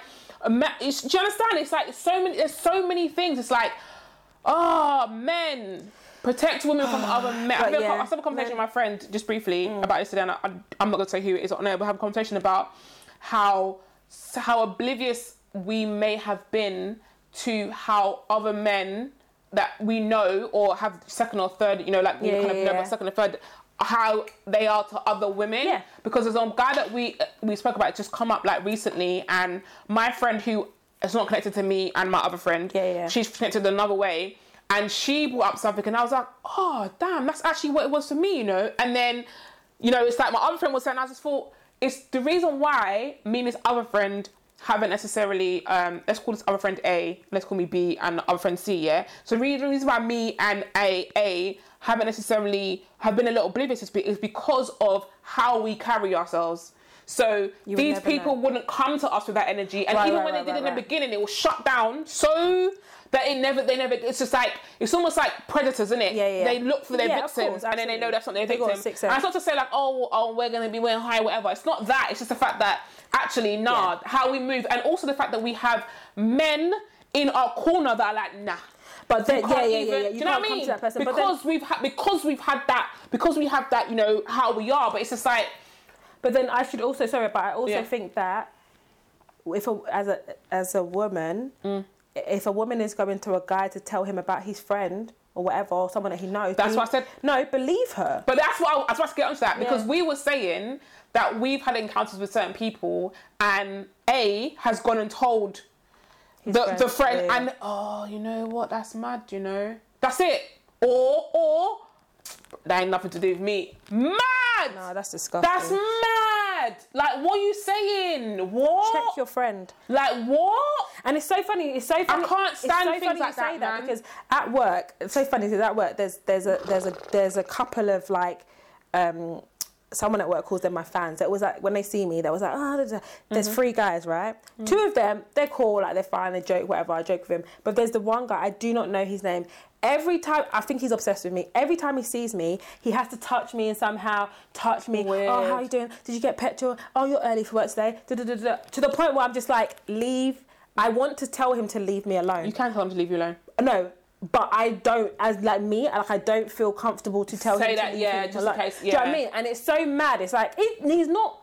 it's, do you understand? It's like so many. There's so many things. It's like, oh men. Protect women from <sighs> other men. I But yeah, I having a conversation with my friend just briefly mm. about this today, and I, I'm not going to say who it is or no, but have a conversation about how how oblivious we may have been to how other men that we know or have second or third, you know, like we Yeah, kind of yeah, know yeah. about second or third, how they are to other women. Yeah. Because there's a guy that we we spoke about just come up like recently, and my friend who is not connected to me and my other friend, Yeah, yeah. she's connected another way. And she brought up something, and I was like, "Oh, damn, that's actually what it was for me," you know. And then, you know, it's like my other friend was saying, I just thought it's the reason why me and this other friend haven't necessarily um let's call this other friend A, let's call me B and the other friend C, yeah. So really the reason why me and A A haven't necessarily have been a little oblivious is is because of how we carry ourselves. So would these people know. wouldn't come to us with that energy, and Right, even right, when they did right, in the beginning, it was shut down so that it never, they never. It's just like it's almost like predators, isn't it? Yeah, yeah. They look for their Yeah, victims, course, and then they know that's not their They victim. sixth And it's not to say like, oh, oh, we're gonna be wearing high, whatever. It's not that. It's just the fact that actually, nah, Yeah. how we move, and also the fact that we have men in our corner that are like, nah. but then yeah yeah even- yeah yeah you you know what I mean? person but then because we've had because we've had that because we have that you know how we are, but it's just like But then I should also sorry, but I also Yeah. think that if a, as a as a woman, Mm. If a woman is going to a guy to tell him about his friend or whatever, or someone that he knows. That's believe- what I said. No, believe her. But that's what I, was about to get onto that because Yeah. we were saying that we've had encounters with certain people, and A has gone and told the friend, the friend, yeah. and oh, you know what? That's mad. You know, that's it. Or or that ain't nothing to do with me. Mad. no, that's disgusting. that's mad. Like, what are you saying? What? Check your friend. Like what? And it's so funny. It's so funny. can't stand it's so things funny like you say that, that, man. because at work, it's so funny because at work there's there's a there's a there's a couple of like um someone at work calls them my fans. It was like when they see me, they was like, oh, there's, there's three guys, right? Mm-hmm. Two of them, they're cool, like they're fine, they joke, whatever. I joke with him. But there's the one guy I do not know his name. Every time, I think he's obsessed with me. Every time he sees me, he has to touch me and somehow touch me. Oh, Weird. Oh, how are you doing? Did you get petrol? Oh, you're early for work today. Da-da-da-da. To the point where I'm just like, leave. I want to tell him to leave me alone. You can tell him to leave you alone. No, but I don't, as like me, like I don't feel comfortable to tell Say him that, to leave yeah, him just in alone. case, Do you know what I mean? And it's so mad. It's like he, he's not,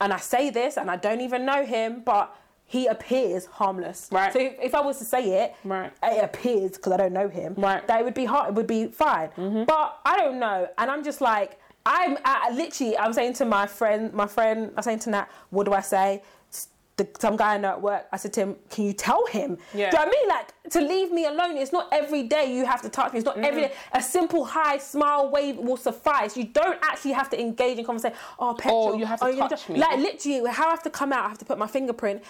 and I say this, and I don't even know him, but he appears harmless. Right. So if, if I was to say it, Right. it appears because I don't know him. Right. Mm-hmm. That it would be hard. It would be fine. But I don't know, and I'm just like. I'm I, literally. I'm saying to my friend, my friend. I'm saying to Nat, what do I say? The, some guy I know at work. I said to him, "Can you tell him? Yeah. Do you know what I mean? Like to leave me alone. It's not every day you have to touch me. It's not mm-hmm. every day. A simple hi, smile, wave will suffice. You don't actually have to engage in conversation. Oh, oh petrol. Or you have to oh, touch me. Like literally, how I have to come out. I have to put my fingerprint.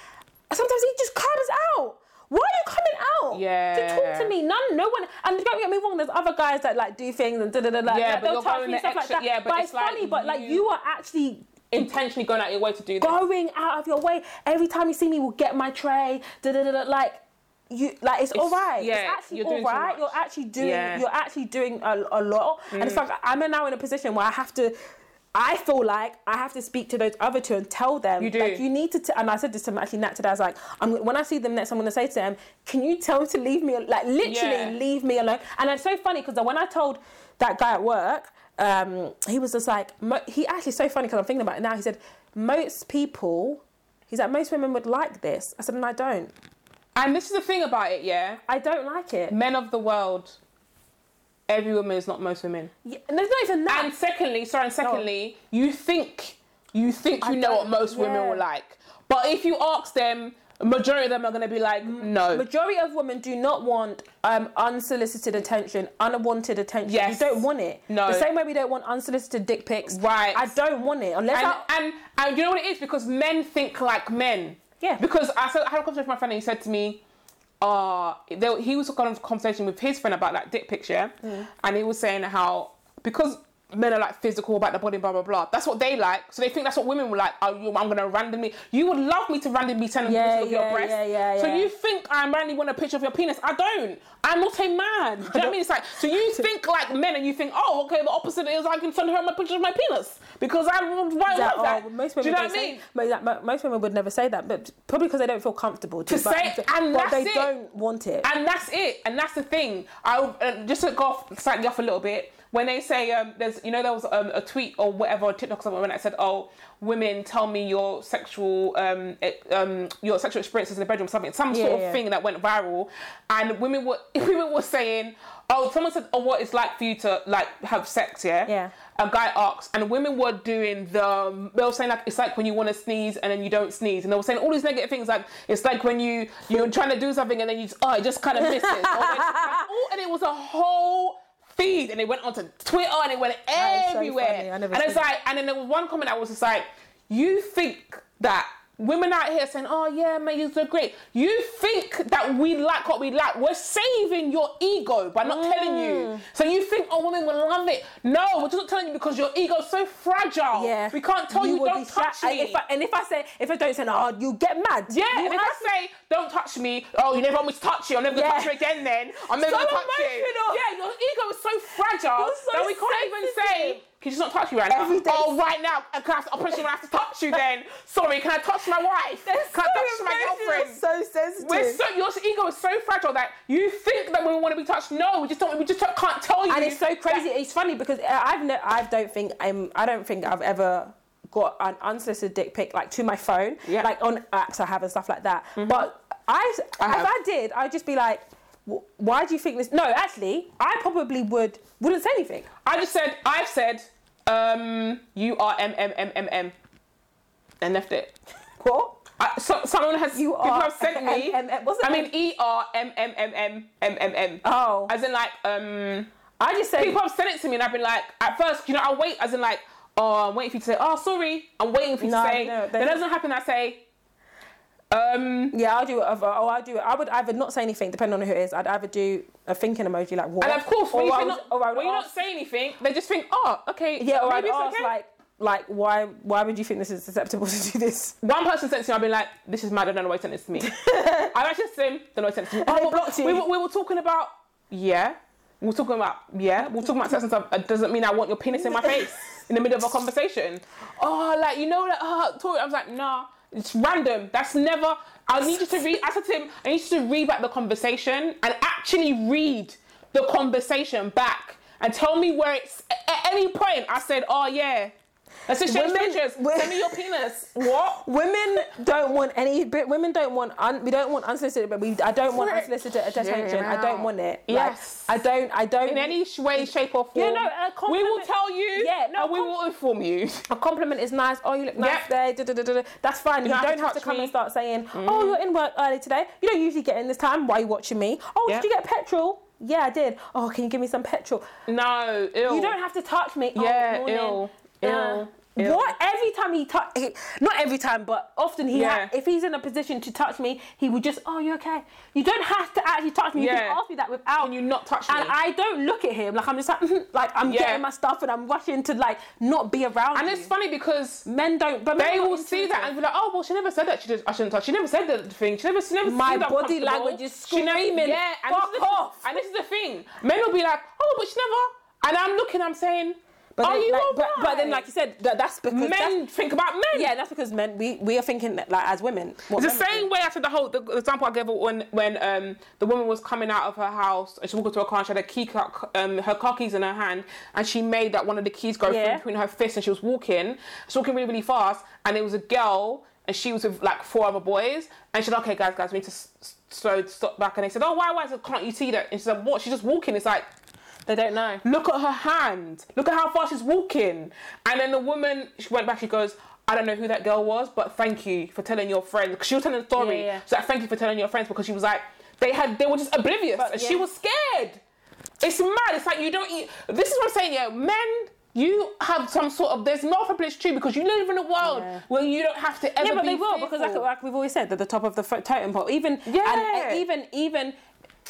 Sometimes he just comes out. Why are you coming out? Yeah. To talk to me. None, no one. And don't get me wrong. There's other guys that like do things and da da da da. Yeah, like, but they'll you're touch me stuff extra- like that. yeah, but but it's it's like funny. But like you- you are actually Intentionally going out your way to do that. going out of your way. Every time you see me, will get my tray. Da da da da. Like you, like it's, all right. yeah, it's actually you're all doing right. You're actually doing. Yeah. Mm. You're actually doing a, a lot. And it's like I'm now in a position where I have to. I feel like I have to speak to those other two and tell them. You do. Like you need to. T- and I said this to actually Nat today. I was like, I'm, when I see them next, I'm going to say to them, "Can you tell them to leave me? Like literally, Yeah. leave me alone." And it's so funny because when I told that guy at work, um, he was just like, mo- he actually so funny because I'm thinking about it now. He said, most people, he's like, most women would like this. I said, and I don't. And this is the thing about it, yeah. I don't like it. Men of the world, every woman is not most women. Yeah, and there's not even that. And secondly, sorry, and secondly, you think you think you I know what most women will like, but if you ask them, majority of them are going to be like, no. Majority of women do not want um, unsolicited attention, unwanted attention. Yes. You don't want it. No. The same way we don't want unsolicited dick pics. Right. I don't want it unless and, I. and and you know what it is because men think like men. Yeah. Because I, said, I had a conversation with my friend and he said to me, uh, there, he was kind of conversation with his friend about that dick picture, Mm. and he was saying how because men are like physical about the body, blah blah blah. That's what they like, so they think that's what women would like. Oh, you- I'm gonna randomly. You would love me to randomly send a Yeah, picture of your breast. yeah, yeah, So you think I randomly want a picture of your penis? I don't. I'm not a man. Do you <laughs> know what I mean? It's like so you <laughs> think like men, and you think, oh, okay, the opposite is I can send her my picture of my penis because I would why that, love that. oh, most Do you know what I mean? mo- most women would never say that, but probably because they don't feel comfortable to, To but, say- and but they it. don't want it. And that's it. And that's the thing. I uh, just to go off, slightly off a little bit. When they say um, there's, you know, there was um, a tweet or whatever, or TikTok or something that said, "Oh, women, tell me your sexual, um, um, your sexual experiences in the bedroom, something, some sort of yeah. thing that went viral." And women were, <laughs> women were saying, "Oh, someone said, oh, what it's like for you to like have sex, yeah." Yeah. A guy asked, and women were doing the. They were saying like it's like when you want to sneeze and then you don't sneeze, and they were saying all these negative things like it's like when you you're trying to do something and then you just, oh it just kind of misses, or when- oh, <laughs> and it was a whole feed, and it went onto Twitter and it went so everywhere, never and it's like, and then there was one comment that was just like, you think that. Women out here saying, "Oh yeah, you're so great." You think that we like what we like? We're saving your ego by not telling Mm. you. So you think, "Oh, women will love it." No, we're just not telling you because your ego's so fragile. yeah, we can't tell you, will don't touch sha- me. If I, and if I say, if I don't say, no, you get mad. yeah, You and if I say, "Don't touch me," oh, you never want me to touch you. I'm never gonna Yeah. touch you again. Then I'm never So gonna touch you. emotional. Yeah, your ego is so fragile so that we can't even say. Can you just not touch you right now? Every day- Oh, right now. Can I, I'll push you when I have to touch you then. Sorry, can I touch my wife? Can I touch my girlfriend? So sensitive. We're so your ego is so fragile that you think that we want to be touched. No, we just don't. We just don't, can't tell you. and it's so that- crazy. It's funny because I've I don't think I'm I don't think I've ever got an unsolicited dick pic like to my phone, Yeah. like on apps I have and stuff like that. Mm-hmm. But I, I if. I did, I'd just be like. Why do you think this? No, actually, I probably would wouldn't say anything. I just said, I've said, um, you are M M M M M, and left it. <laughs> What? I, so, someone has You people are have sent me. M- M- M- I mean? E R M M M M M M M. Oh. As in like um. I just said People have sent it to me, and I've been like, at first, you know, I wait, as in like, oh, I'm waiting for you to say, oh, sorry. I'm waiting for you No, to say. no, it doesn't happen. I say, um. Yeah, I'll do it. Oh, I'll do it. I would either not say anything, depending on who it is. I'd either do a thinking emoji, like what? And of course, when, or you I would- not, I would you not say anything, they just think, oh, okay. yeah, or I'd ask okay. like, like why? Why would you think this is acceptable to do this? One person sent to me, I've been like, this is mad, I don't know why he sent this to me. I've actually said to him, don't know why he sent it to me. Oh, well, blocked you. We, were- we were talking about, yeah. We were talking about, yeah. We were talking about sex and stuff. It doesn't mean I want your penis in my face <laughs> in the middle of a conversation. Oh, like, you know, like, oh. I was like, nah, it's random. That's never, I need you to read, I said to him, I need you to read back the conversation and actually read the conversation back and tell me where it's, at any point I said, oh, yeah. Let's exchange Women- pictures. Send me your penis. <laughs> What? Women don't want any. but Women don't want. Un, we don't want unsolicited. But we. I don't want Frick. unsolicited attention. I don't want it. Like, Yes. I don't. I don't. In any way, shape, or form. Yeah, no, a we will tell you. Yeah, no, we will inform you. A compliment is nice. Oh, you look nice Yeah. today. Da, da, da. That's fine. You, don't don't, have to have to come me. and start saying, "Oh, you're in work early today." You don't usually get in this time. Why are you watching me? Oh, Yeah. did you get petrol? Yeah, I did. Oh, can you give me some petrol? No, ill. You don't have to touch me. Oh, Yeah, morning. ill, Uh, ill. What? Every time he touch, not every time, but often he. Yeah. Ha- if he's in a position to touch me, he would just, "Oh, you okay?" You don't have to actually touch me. You Yeah. can ask me that without. Can you not touch me? And I don't look at him like I'm just like, mm-hmm, like I'm Yeah. getting my stuff and I'm rushing to like not be around. And you. it's funny because Men don't, but men they will see that and be like, oh well, she never said that. She just I shouldn't touch. She never said that thing. She never. She never. My body language is screaming, Yeah, and "Fuck this is the, off." And this is the thing. Men will be like, oh, but she never. And I'm looking. I'm saying, But are then, you like, but, but then, like you said, that, that's because men that's- think about men. yeah, that's because men we, we are thinking that, like as women. It's the same way I said the whole the example I gave when when um the woman was coming out of her house and she walked into her car and she had a key um her car keys in her hand and she made that one of the keys go Yeah. through between her fists and she was walking she was walking really really fast and it was a girl and she was with like four other boys and she said okay guys guys we need to slow stop back and they said oh why why said, can't you see that and she said what she's just walking it's like They don't know. look at her hand. Look at how fast she's walking. And then the woman, she went back, she goes, I don't know who that girl was, but thank you for telling your friends. Because she was telling the story. Yeah, yeah. So like, thank you for telling your friends because she was like, they had, they were just oblivious But, and she was scared. It's mad. It's like you don't eat. This is what I'm saying, yeah. Men, you have some sort of, there's privilege too because you live in a world Yeah. where you don't have to ever Yeah, but they will because like, like we've always said, they're the top of the totem pole. Even Yeah. and, and even even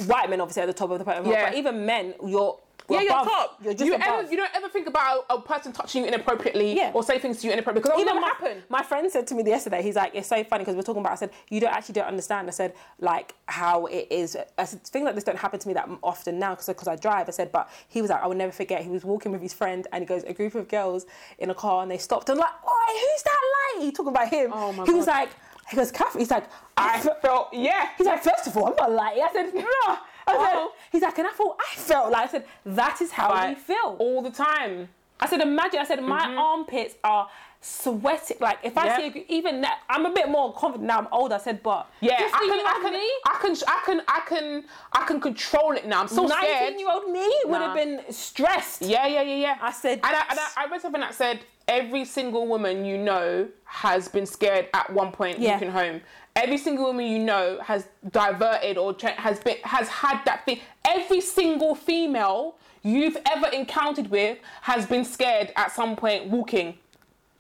white men obviously at the top of the totem pole, Yeah. but even men, you're yeah, you're top. You're just you, above. ever, you don't ever think about a, person touching you inappropriately Yeah. or say things to you inappropriately because even my, never happen. my friend said to me the yesterday, he's like, it's so funny because we're talking about. I said, you don't actually don't understand. I said, like how it is. I said, things like this don't happen to me that often now because because I drive. I said, but he was like, I will never forget. He was walking with his friend and he goes, a group of girls in a car and they stopped and like, oh, who's that lady? Talking about him. Oh, my he was like, he goes, Kath. He's like, I I felt, yeah. He's like, first of all, I'm not lying. I said, no. I said, Uh-oh. he's like, and I thought, I felt like, I said, that is how we feel. all the time. I said, imagine, I said, my mm-hmm. armpits are sweating. Like, if I Yeah. see, a, even now, I'm a bit more confident now I'm older. I said, but Yeah, I can, I can, me, I can, I can, I can, I can control it now. I'm so scared. 19 year old me would have been stressed. Yeah, yeah, yeah, yeah. I said- and I, and I, I read something that said every single woman you know has been scared at one point Yeah. walking home. Every single woman you know has diverted or has been has had that thing. Every single female you've ever encountered with has been scared at some point walking,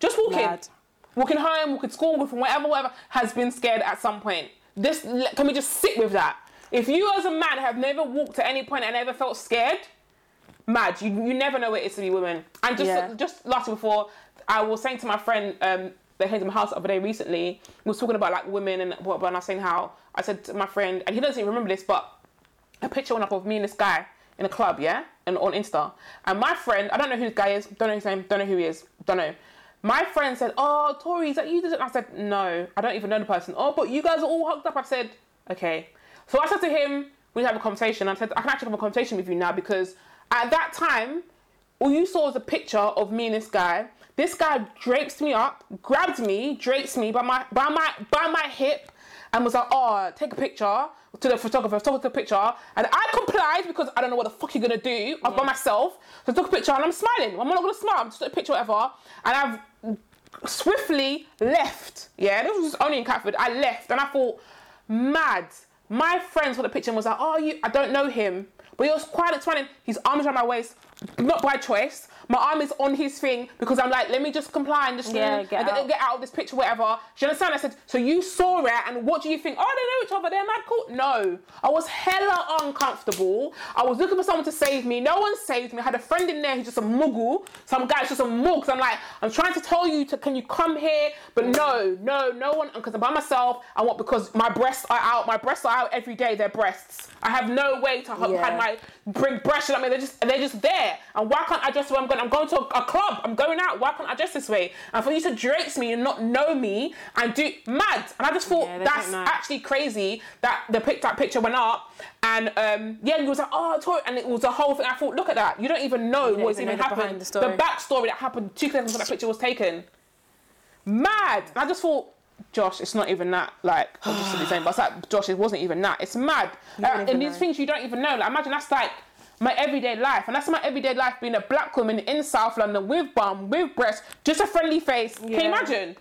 just walking, Mad. walking home, walking to school, walking from wherever, whatever, has been scared at some point. This can we just sit with that? If you as a man have never walked at any point and ever felt scared, mad. You, you never know what it is to be women. And just Yeah. just last before, I was saying to my friend um, that came to my house the other day recently. Was talking about like women and what. And I was saying how I said to my friend, and he doesn't even remember this, but a picture went up of me and this guy in a club, yeah, and on Insta. And my friend, I don't know who this guy is, don't know his name, don't know who he is, don't know. My friend said, "Oh, Tori, is that you?" did it?" I said, "No, I don't even know the person." Oh, but you guys are all hooked up. I said, "Okay." So I said to him, "We have a conversation." I said, "I can actually have a conversation with you now because at that time, all you saw was a picture of me and this guy. This guy drapes me up, grabs me, drapes me by my by my by my hip, and was like, "Oh, take a picture." To the photographer, took a picture, and I complied because I don't know what the fuck you're gonna do. I'm by mm. myself, so I took a picture and I'm smiling. I'm not gonna smile. I'm just took a picture, whatever, and I've swiftly left. Yeah, this was only in Catford. I left, and I thought, mad. My friend saw the picture and was like, "Oh, you? I don't know him." But he was quite explaining. His arms around my waist, not by choice. My arm is on his thing because I'm like, let me just comply and just Yeah, get uh, get, out. get out of this picture, whatever. Do you understand? I said, so you saw it, and what do you think? Oh, they know each other. They're mad cool. No, I was hella uncomfortable. I was looking for someone to save me. No one saved me. I had a friend in there who's just a muggle. Some guy's just a mug. So I'm like, I'm trying to tell you to, can you come here? But no, no, no one. Because I'm by myself. I want because my breasts are out. My breasts are out every day. They're breasts. I have no way to Yeah. have my bring breasts. I mean, they're just they're just there. And why can't I dress where I'm going? I'm going to a, a club. I'm going out. Why can't I dress this way? And for you to dress me and not know me and do mad. And I just thought Yeah, that's actually crazy that the pic that picture went up. And um, yeah, and he was like, oh, Tori, and it was a whole thing. I thought, look at that. You don't even know don't what's even even know the happened. the story. backstory that happened two seconds before that picture was taken. Mad. And I just thought. Josh, it's not even that. Like, I'm just saying, but it's like, Josh, it wasn't even that. It's mad. Uh, even and these things you don't even know. Like, imagine that's like my everyday life, and that's my everyday life being a black woman in South London with bum, with breasts, just a friendly face. Can you imagine?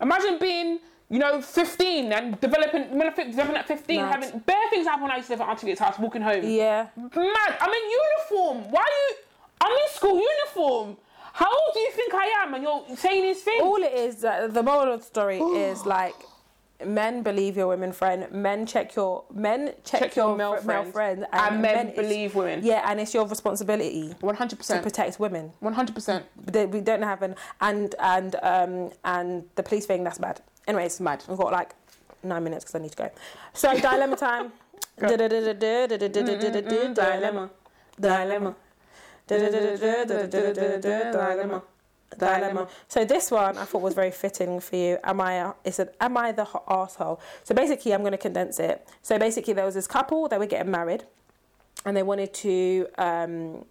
Imagine being, you know, 15 and developing, when I think developing at 15, Mad. having bare things happen when I used to live at Auntie Vic's house, walking home. Yeah. Mad. I'm in uniform. Why are you? I'm in school uniform. How old do you think I am? And you're saying these things. All it is, uh, the moral of the story is <gasps> like, men believe your women friend. Men check your men check, Check your your, male fr- male friends. friends, And men it's- believe women. Yeah, and it's your responsibility 100%. protect women. 100%. They- We don't have an and and um and the police thing that's bad. Anyways, it's Mad. We've got like nine minutes because I need to go. So dilemma time. Dilemma. Dilemma. Dilemma. Dilemma. So this one I thought was very fitting for you. Am I? A, it's an Am I the ho- asshole? So basically, I'm going to condense it. So basically, there was this couple that were getting married, and they wanted to. Um,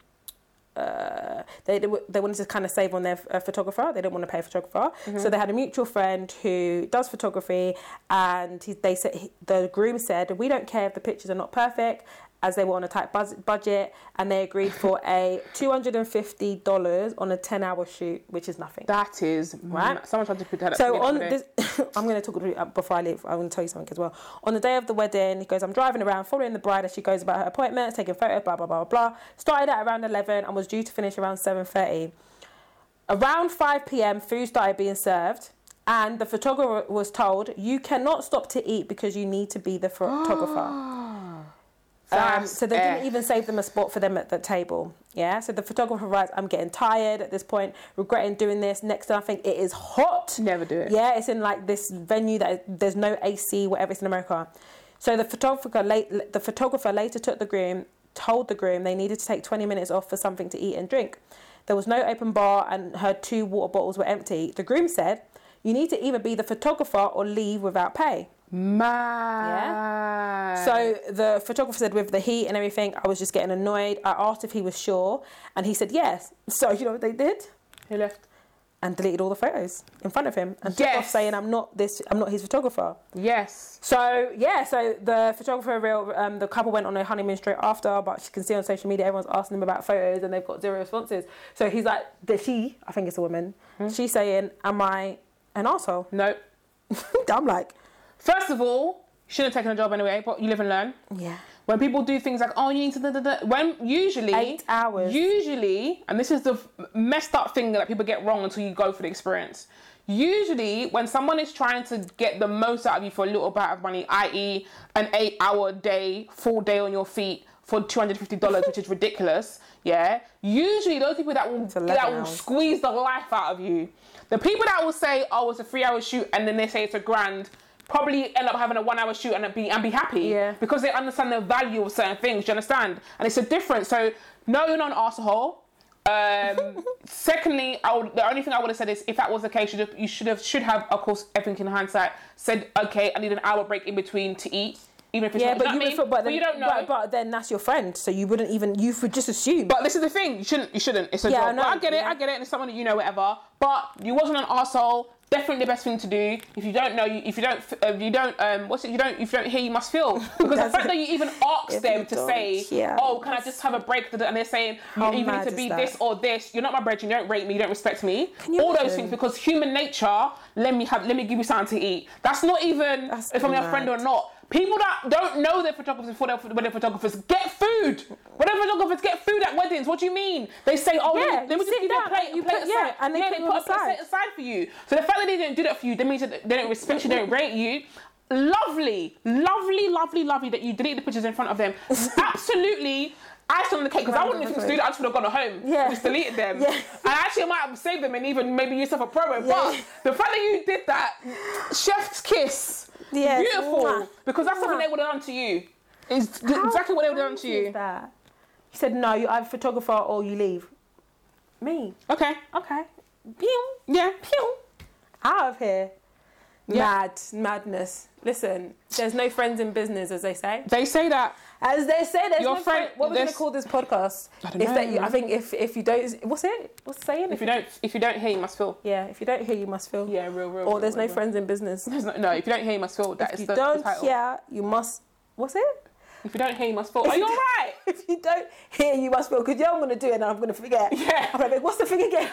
uh, they they they wanted to kind of save on their uh, photographer. They didn't want to pay a photographer, so they had a mutual friend who does photography, and he, they said he, the groom said, "We don't care if the pictures are not perfect." As they were on a tight buzz- budget, and they agreed for <laughs> a two hundred and fifty dollars on a ten-hour shoot, which is nothing. That is Right. Someone tried to put that. So on this, <laughs> I'm going to talk before I leave. I'm going to tell you something as well. On the day of the wedding, he goes, "I'm driving around, following the bride as she goes about her appointments, taking photos, blah blah blah blah." blah. Started at around 11 and was due to finish around 7:30. Around 5 p.m., food started being served, and the photographer was told, "You cannot stop to eat because you need to be the <gasps> photographer." Um, so they didn't even save them a spot for them at the table. Yeah. So the photographer writes, "I'm getting tired at this point, regretting doing this. Next I think It is hot. Never do it. Yeah, it's in like this venue that there's no AC, whatever. It's in America. So the photographer late, the photographer later took the groom, told the groom they needed to take 20 minutes off for something to eat and drink. There was no open bar, and her two water bottles were empty. The groom said, "You need to either be the photographer or leave without pay." Mad. So the photographer said, with the heat and everything, I was just getting annoyed. I asked if he was sure, and he said yes. So you know what they did? he left. And deleted all the photos in front of him and took off saying, "I'm not this. I'm not his photographer." Yes. So yeah, so the photographer, real, um, the couple went on a honeymoon straight after, but you can see on social media everyone's asking them about photos and they've got zero responses. So he's like, the she, I think it's a woman, she's saying, "Am I an asshole?" No. <laughs> I'm like, First of all, shouldn't have taken a job anyway, but you live and learn. yeah, When people do things like, oh, you need to, da, da, da, when usually Eight hours. Usually, and this is the messed up thing that people get wrong until you go for the experience. Usually, when someone is trying to get the most out of you for a little bit of money, i.e., an eight-hour day, full day on your feet for two hundred fifty dollars, <laughs> which is ridiculous. Yeah. Usually, those people that will that will hours. squeeze the life out of you, the people that will say, "Oh, it's a three-hour shoot," and then they say it's a grand. Probably end up having a one-hour shoot and be and be happy Yeah. because they understand the value of certain things. Do you understand? And it's a difference. So no, you're not an arsehole. Um, <laughs> secondly, I would, the only thing I would have said is if that was the case, you should have, you should have should have of course everything in hindsight said okay, I need an hour break in between to eat, even if it's yeah, not, but you, you, know what mean? but, then, you don't know. But, but then that's your friend, so you wouldn't even you would just assume. But this is the thing, you shouldn't, you shouldn't. It's a Yeah, I know, But I get it. I get it, and it's someone that you know, whatever. But you wasn't an asshole. Definitely the best thing to do. If you don't know, if you don't, uh, you don't, um, what's it? You don't, if you don't hear, you must feel. <laughs> Because the fact that you even <laughs> ask them to say, hear, "Oh, can I just have a break?" and they're saying, "You either need to be this or this," you're not my bread. You don't rate me. You don't respect me. All those things because human nature. Let me have. Let me give you something to eat. That's not even That's if I'm your friend or not. People that don't know they're photographers before they're, when they're photographers get food. When they're photographers get food at weddings. What do you mean? They say, "Oh, Yeah, let me, let me just give you a plate, you plate put- yeah, and they put you put a plate aside for you. So the fact that they didn't do that for you, that means that they don't respect you, they don't rate you. Lovely, lovely, lovely, lovely that you delete the pictures in front of them. <laughs> Absolutely. Icing on the cake because I wouldn't even do that. I just would have gone home. Yeah. Just deleted them. Yeah. And actually, I might have saved them and even maybe used them for promo. Yeah. But the fact that you did that, chef's kiss. Yes. Beautiful. Mwah. Because that's something they would have done to you. It's How exactly what they would have done to you. That? You said no. You're either photographer or you leave. Me. Okay. Okay. Pew. Yeah. Pew. Out of here. Yeah. Mad. Madness. Listen, there's no friends in business, as they say. They say that. As they say, there's Your no friend- friend. What we're going to there's- call this podcast? I don't If that you, know. I think if if you don't, what's it? What's the saying? If you don't, if you don't hear, you must feel. yeah, if you don't hear, you must feel. Yeah, real, real. Or real, there's real, no real. friends in business. There's no, no, if you don't hear, you must feel. That If is you the, the don't title. hear, you must. What's it? If you don't hear, you must feel. Are you alright? <laughs> If you don't hear, you must feel. Because know I'm going to do it and I'm going to forget. <laughs> Yeah. I'm like, what's the thing again?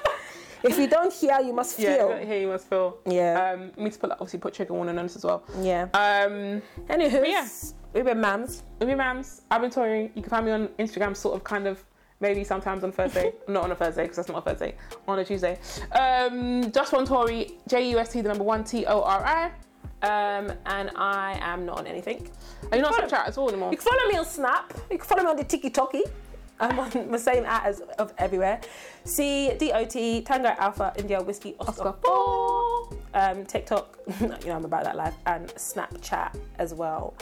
<laughs> if you don't hear, you must Yeah, if you feel. don't hear, you must feel. Yeah. Um, me to put obviously put trigger warning on this as well. Yeah. Um, Anywho, yeah. We've been mams. with me, mams. I've been touring. You can find me on Instagram, sort of, kind of, maybe sometimes on Thursday. <laughs> Not on a Thursday because that's not a Thursday. On a Tuesday. Um, just one Tory. J U S T the number one T O R I. Um, and I am not on anything. Are you not on Snapchat at all anymore? You can follow me on Snap. You can follow me on the Tiki Toki. I'm on the same at as of everywhere. C D O T Tango Alpha India Whiskey Oscar, Oscar Four. Um, TikTok, <laughs> you know I'm about that life, and Snapchat as well.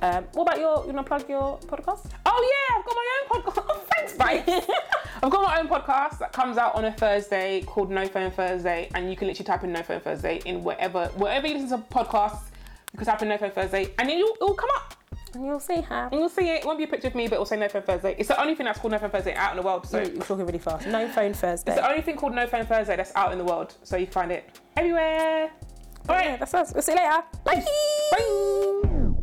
Um, what about your? You to plug your podcast? Oh yeah, I've got my own podcast. <laughs> Thanks, bye. <laughs> I've got my own podcast that comes out on a Thursday called No Phone Thursday, and you can literally type in No Phone Thursday in whatever wherever you listen to podcasts. You can type in No Phone Thursday, and then you'll, it'll come up. And you'll see how. And you'll see it. It won't be a picture of me, but it'll say No Phone Thursday. It's the only thing that's called No Phone Thursday out in the world. So You're, you're talking really fast. No phone Thursday. it's the only thing called No Phone Thursday that's out in the world. So you can find it everywhere. All Yeah, that's us. We'll see you later. Bye. Bye.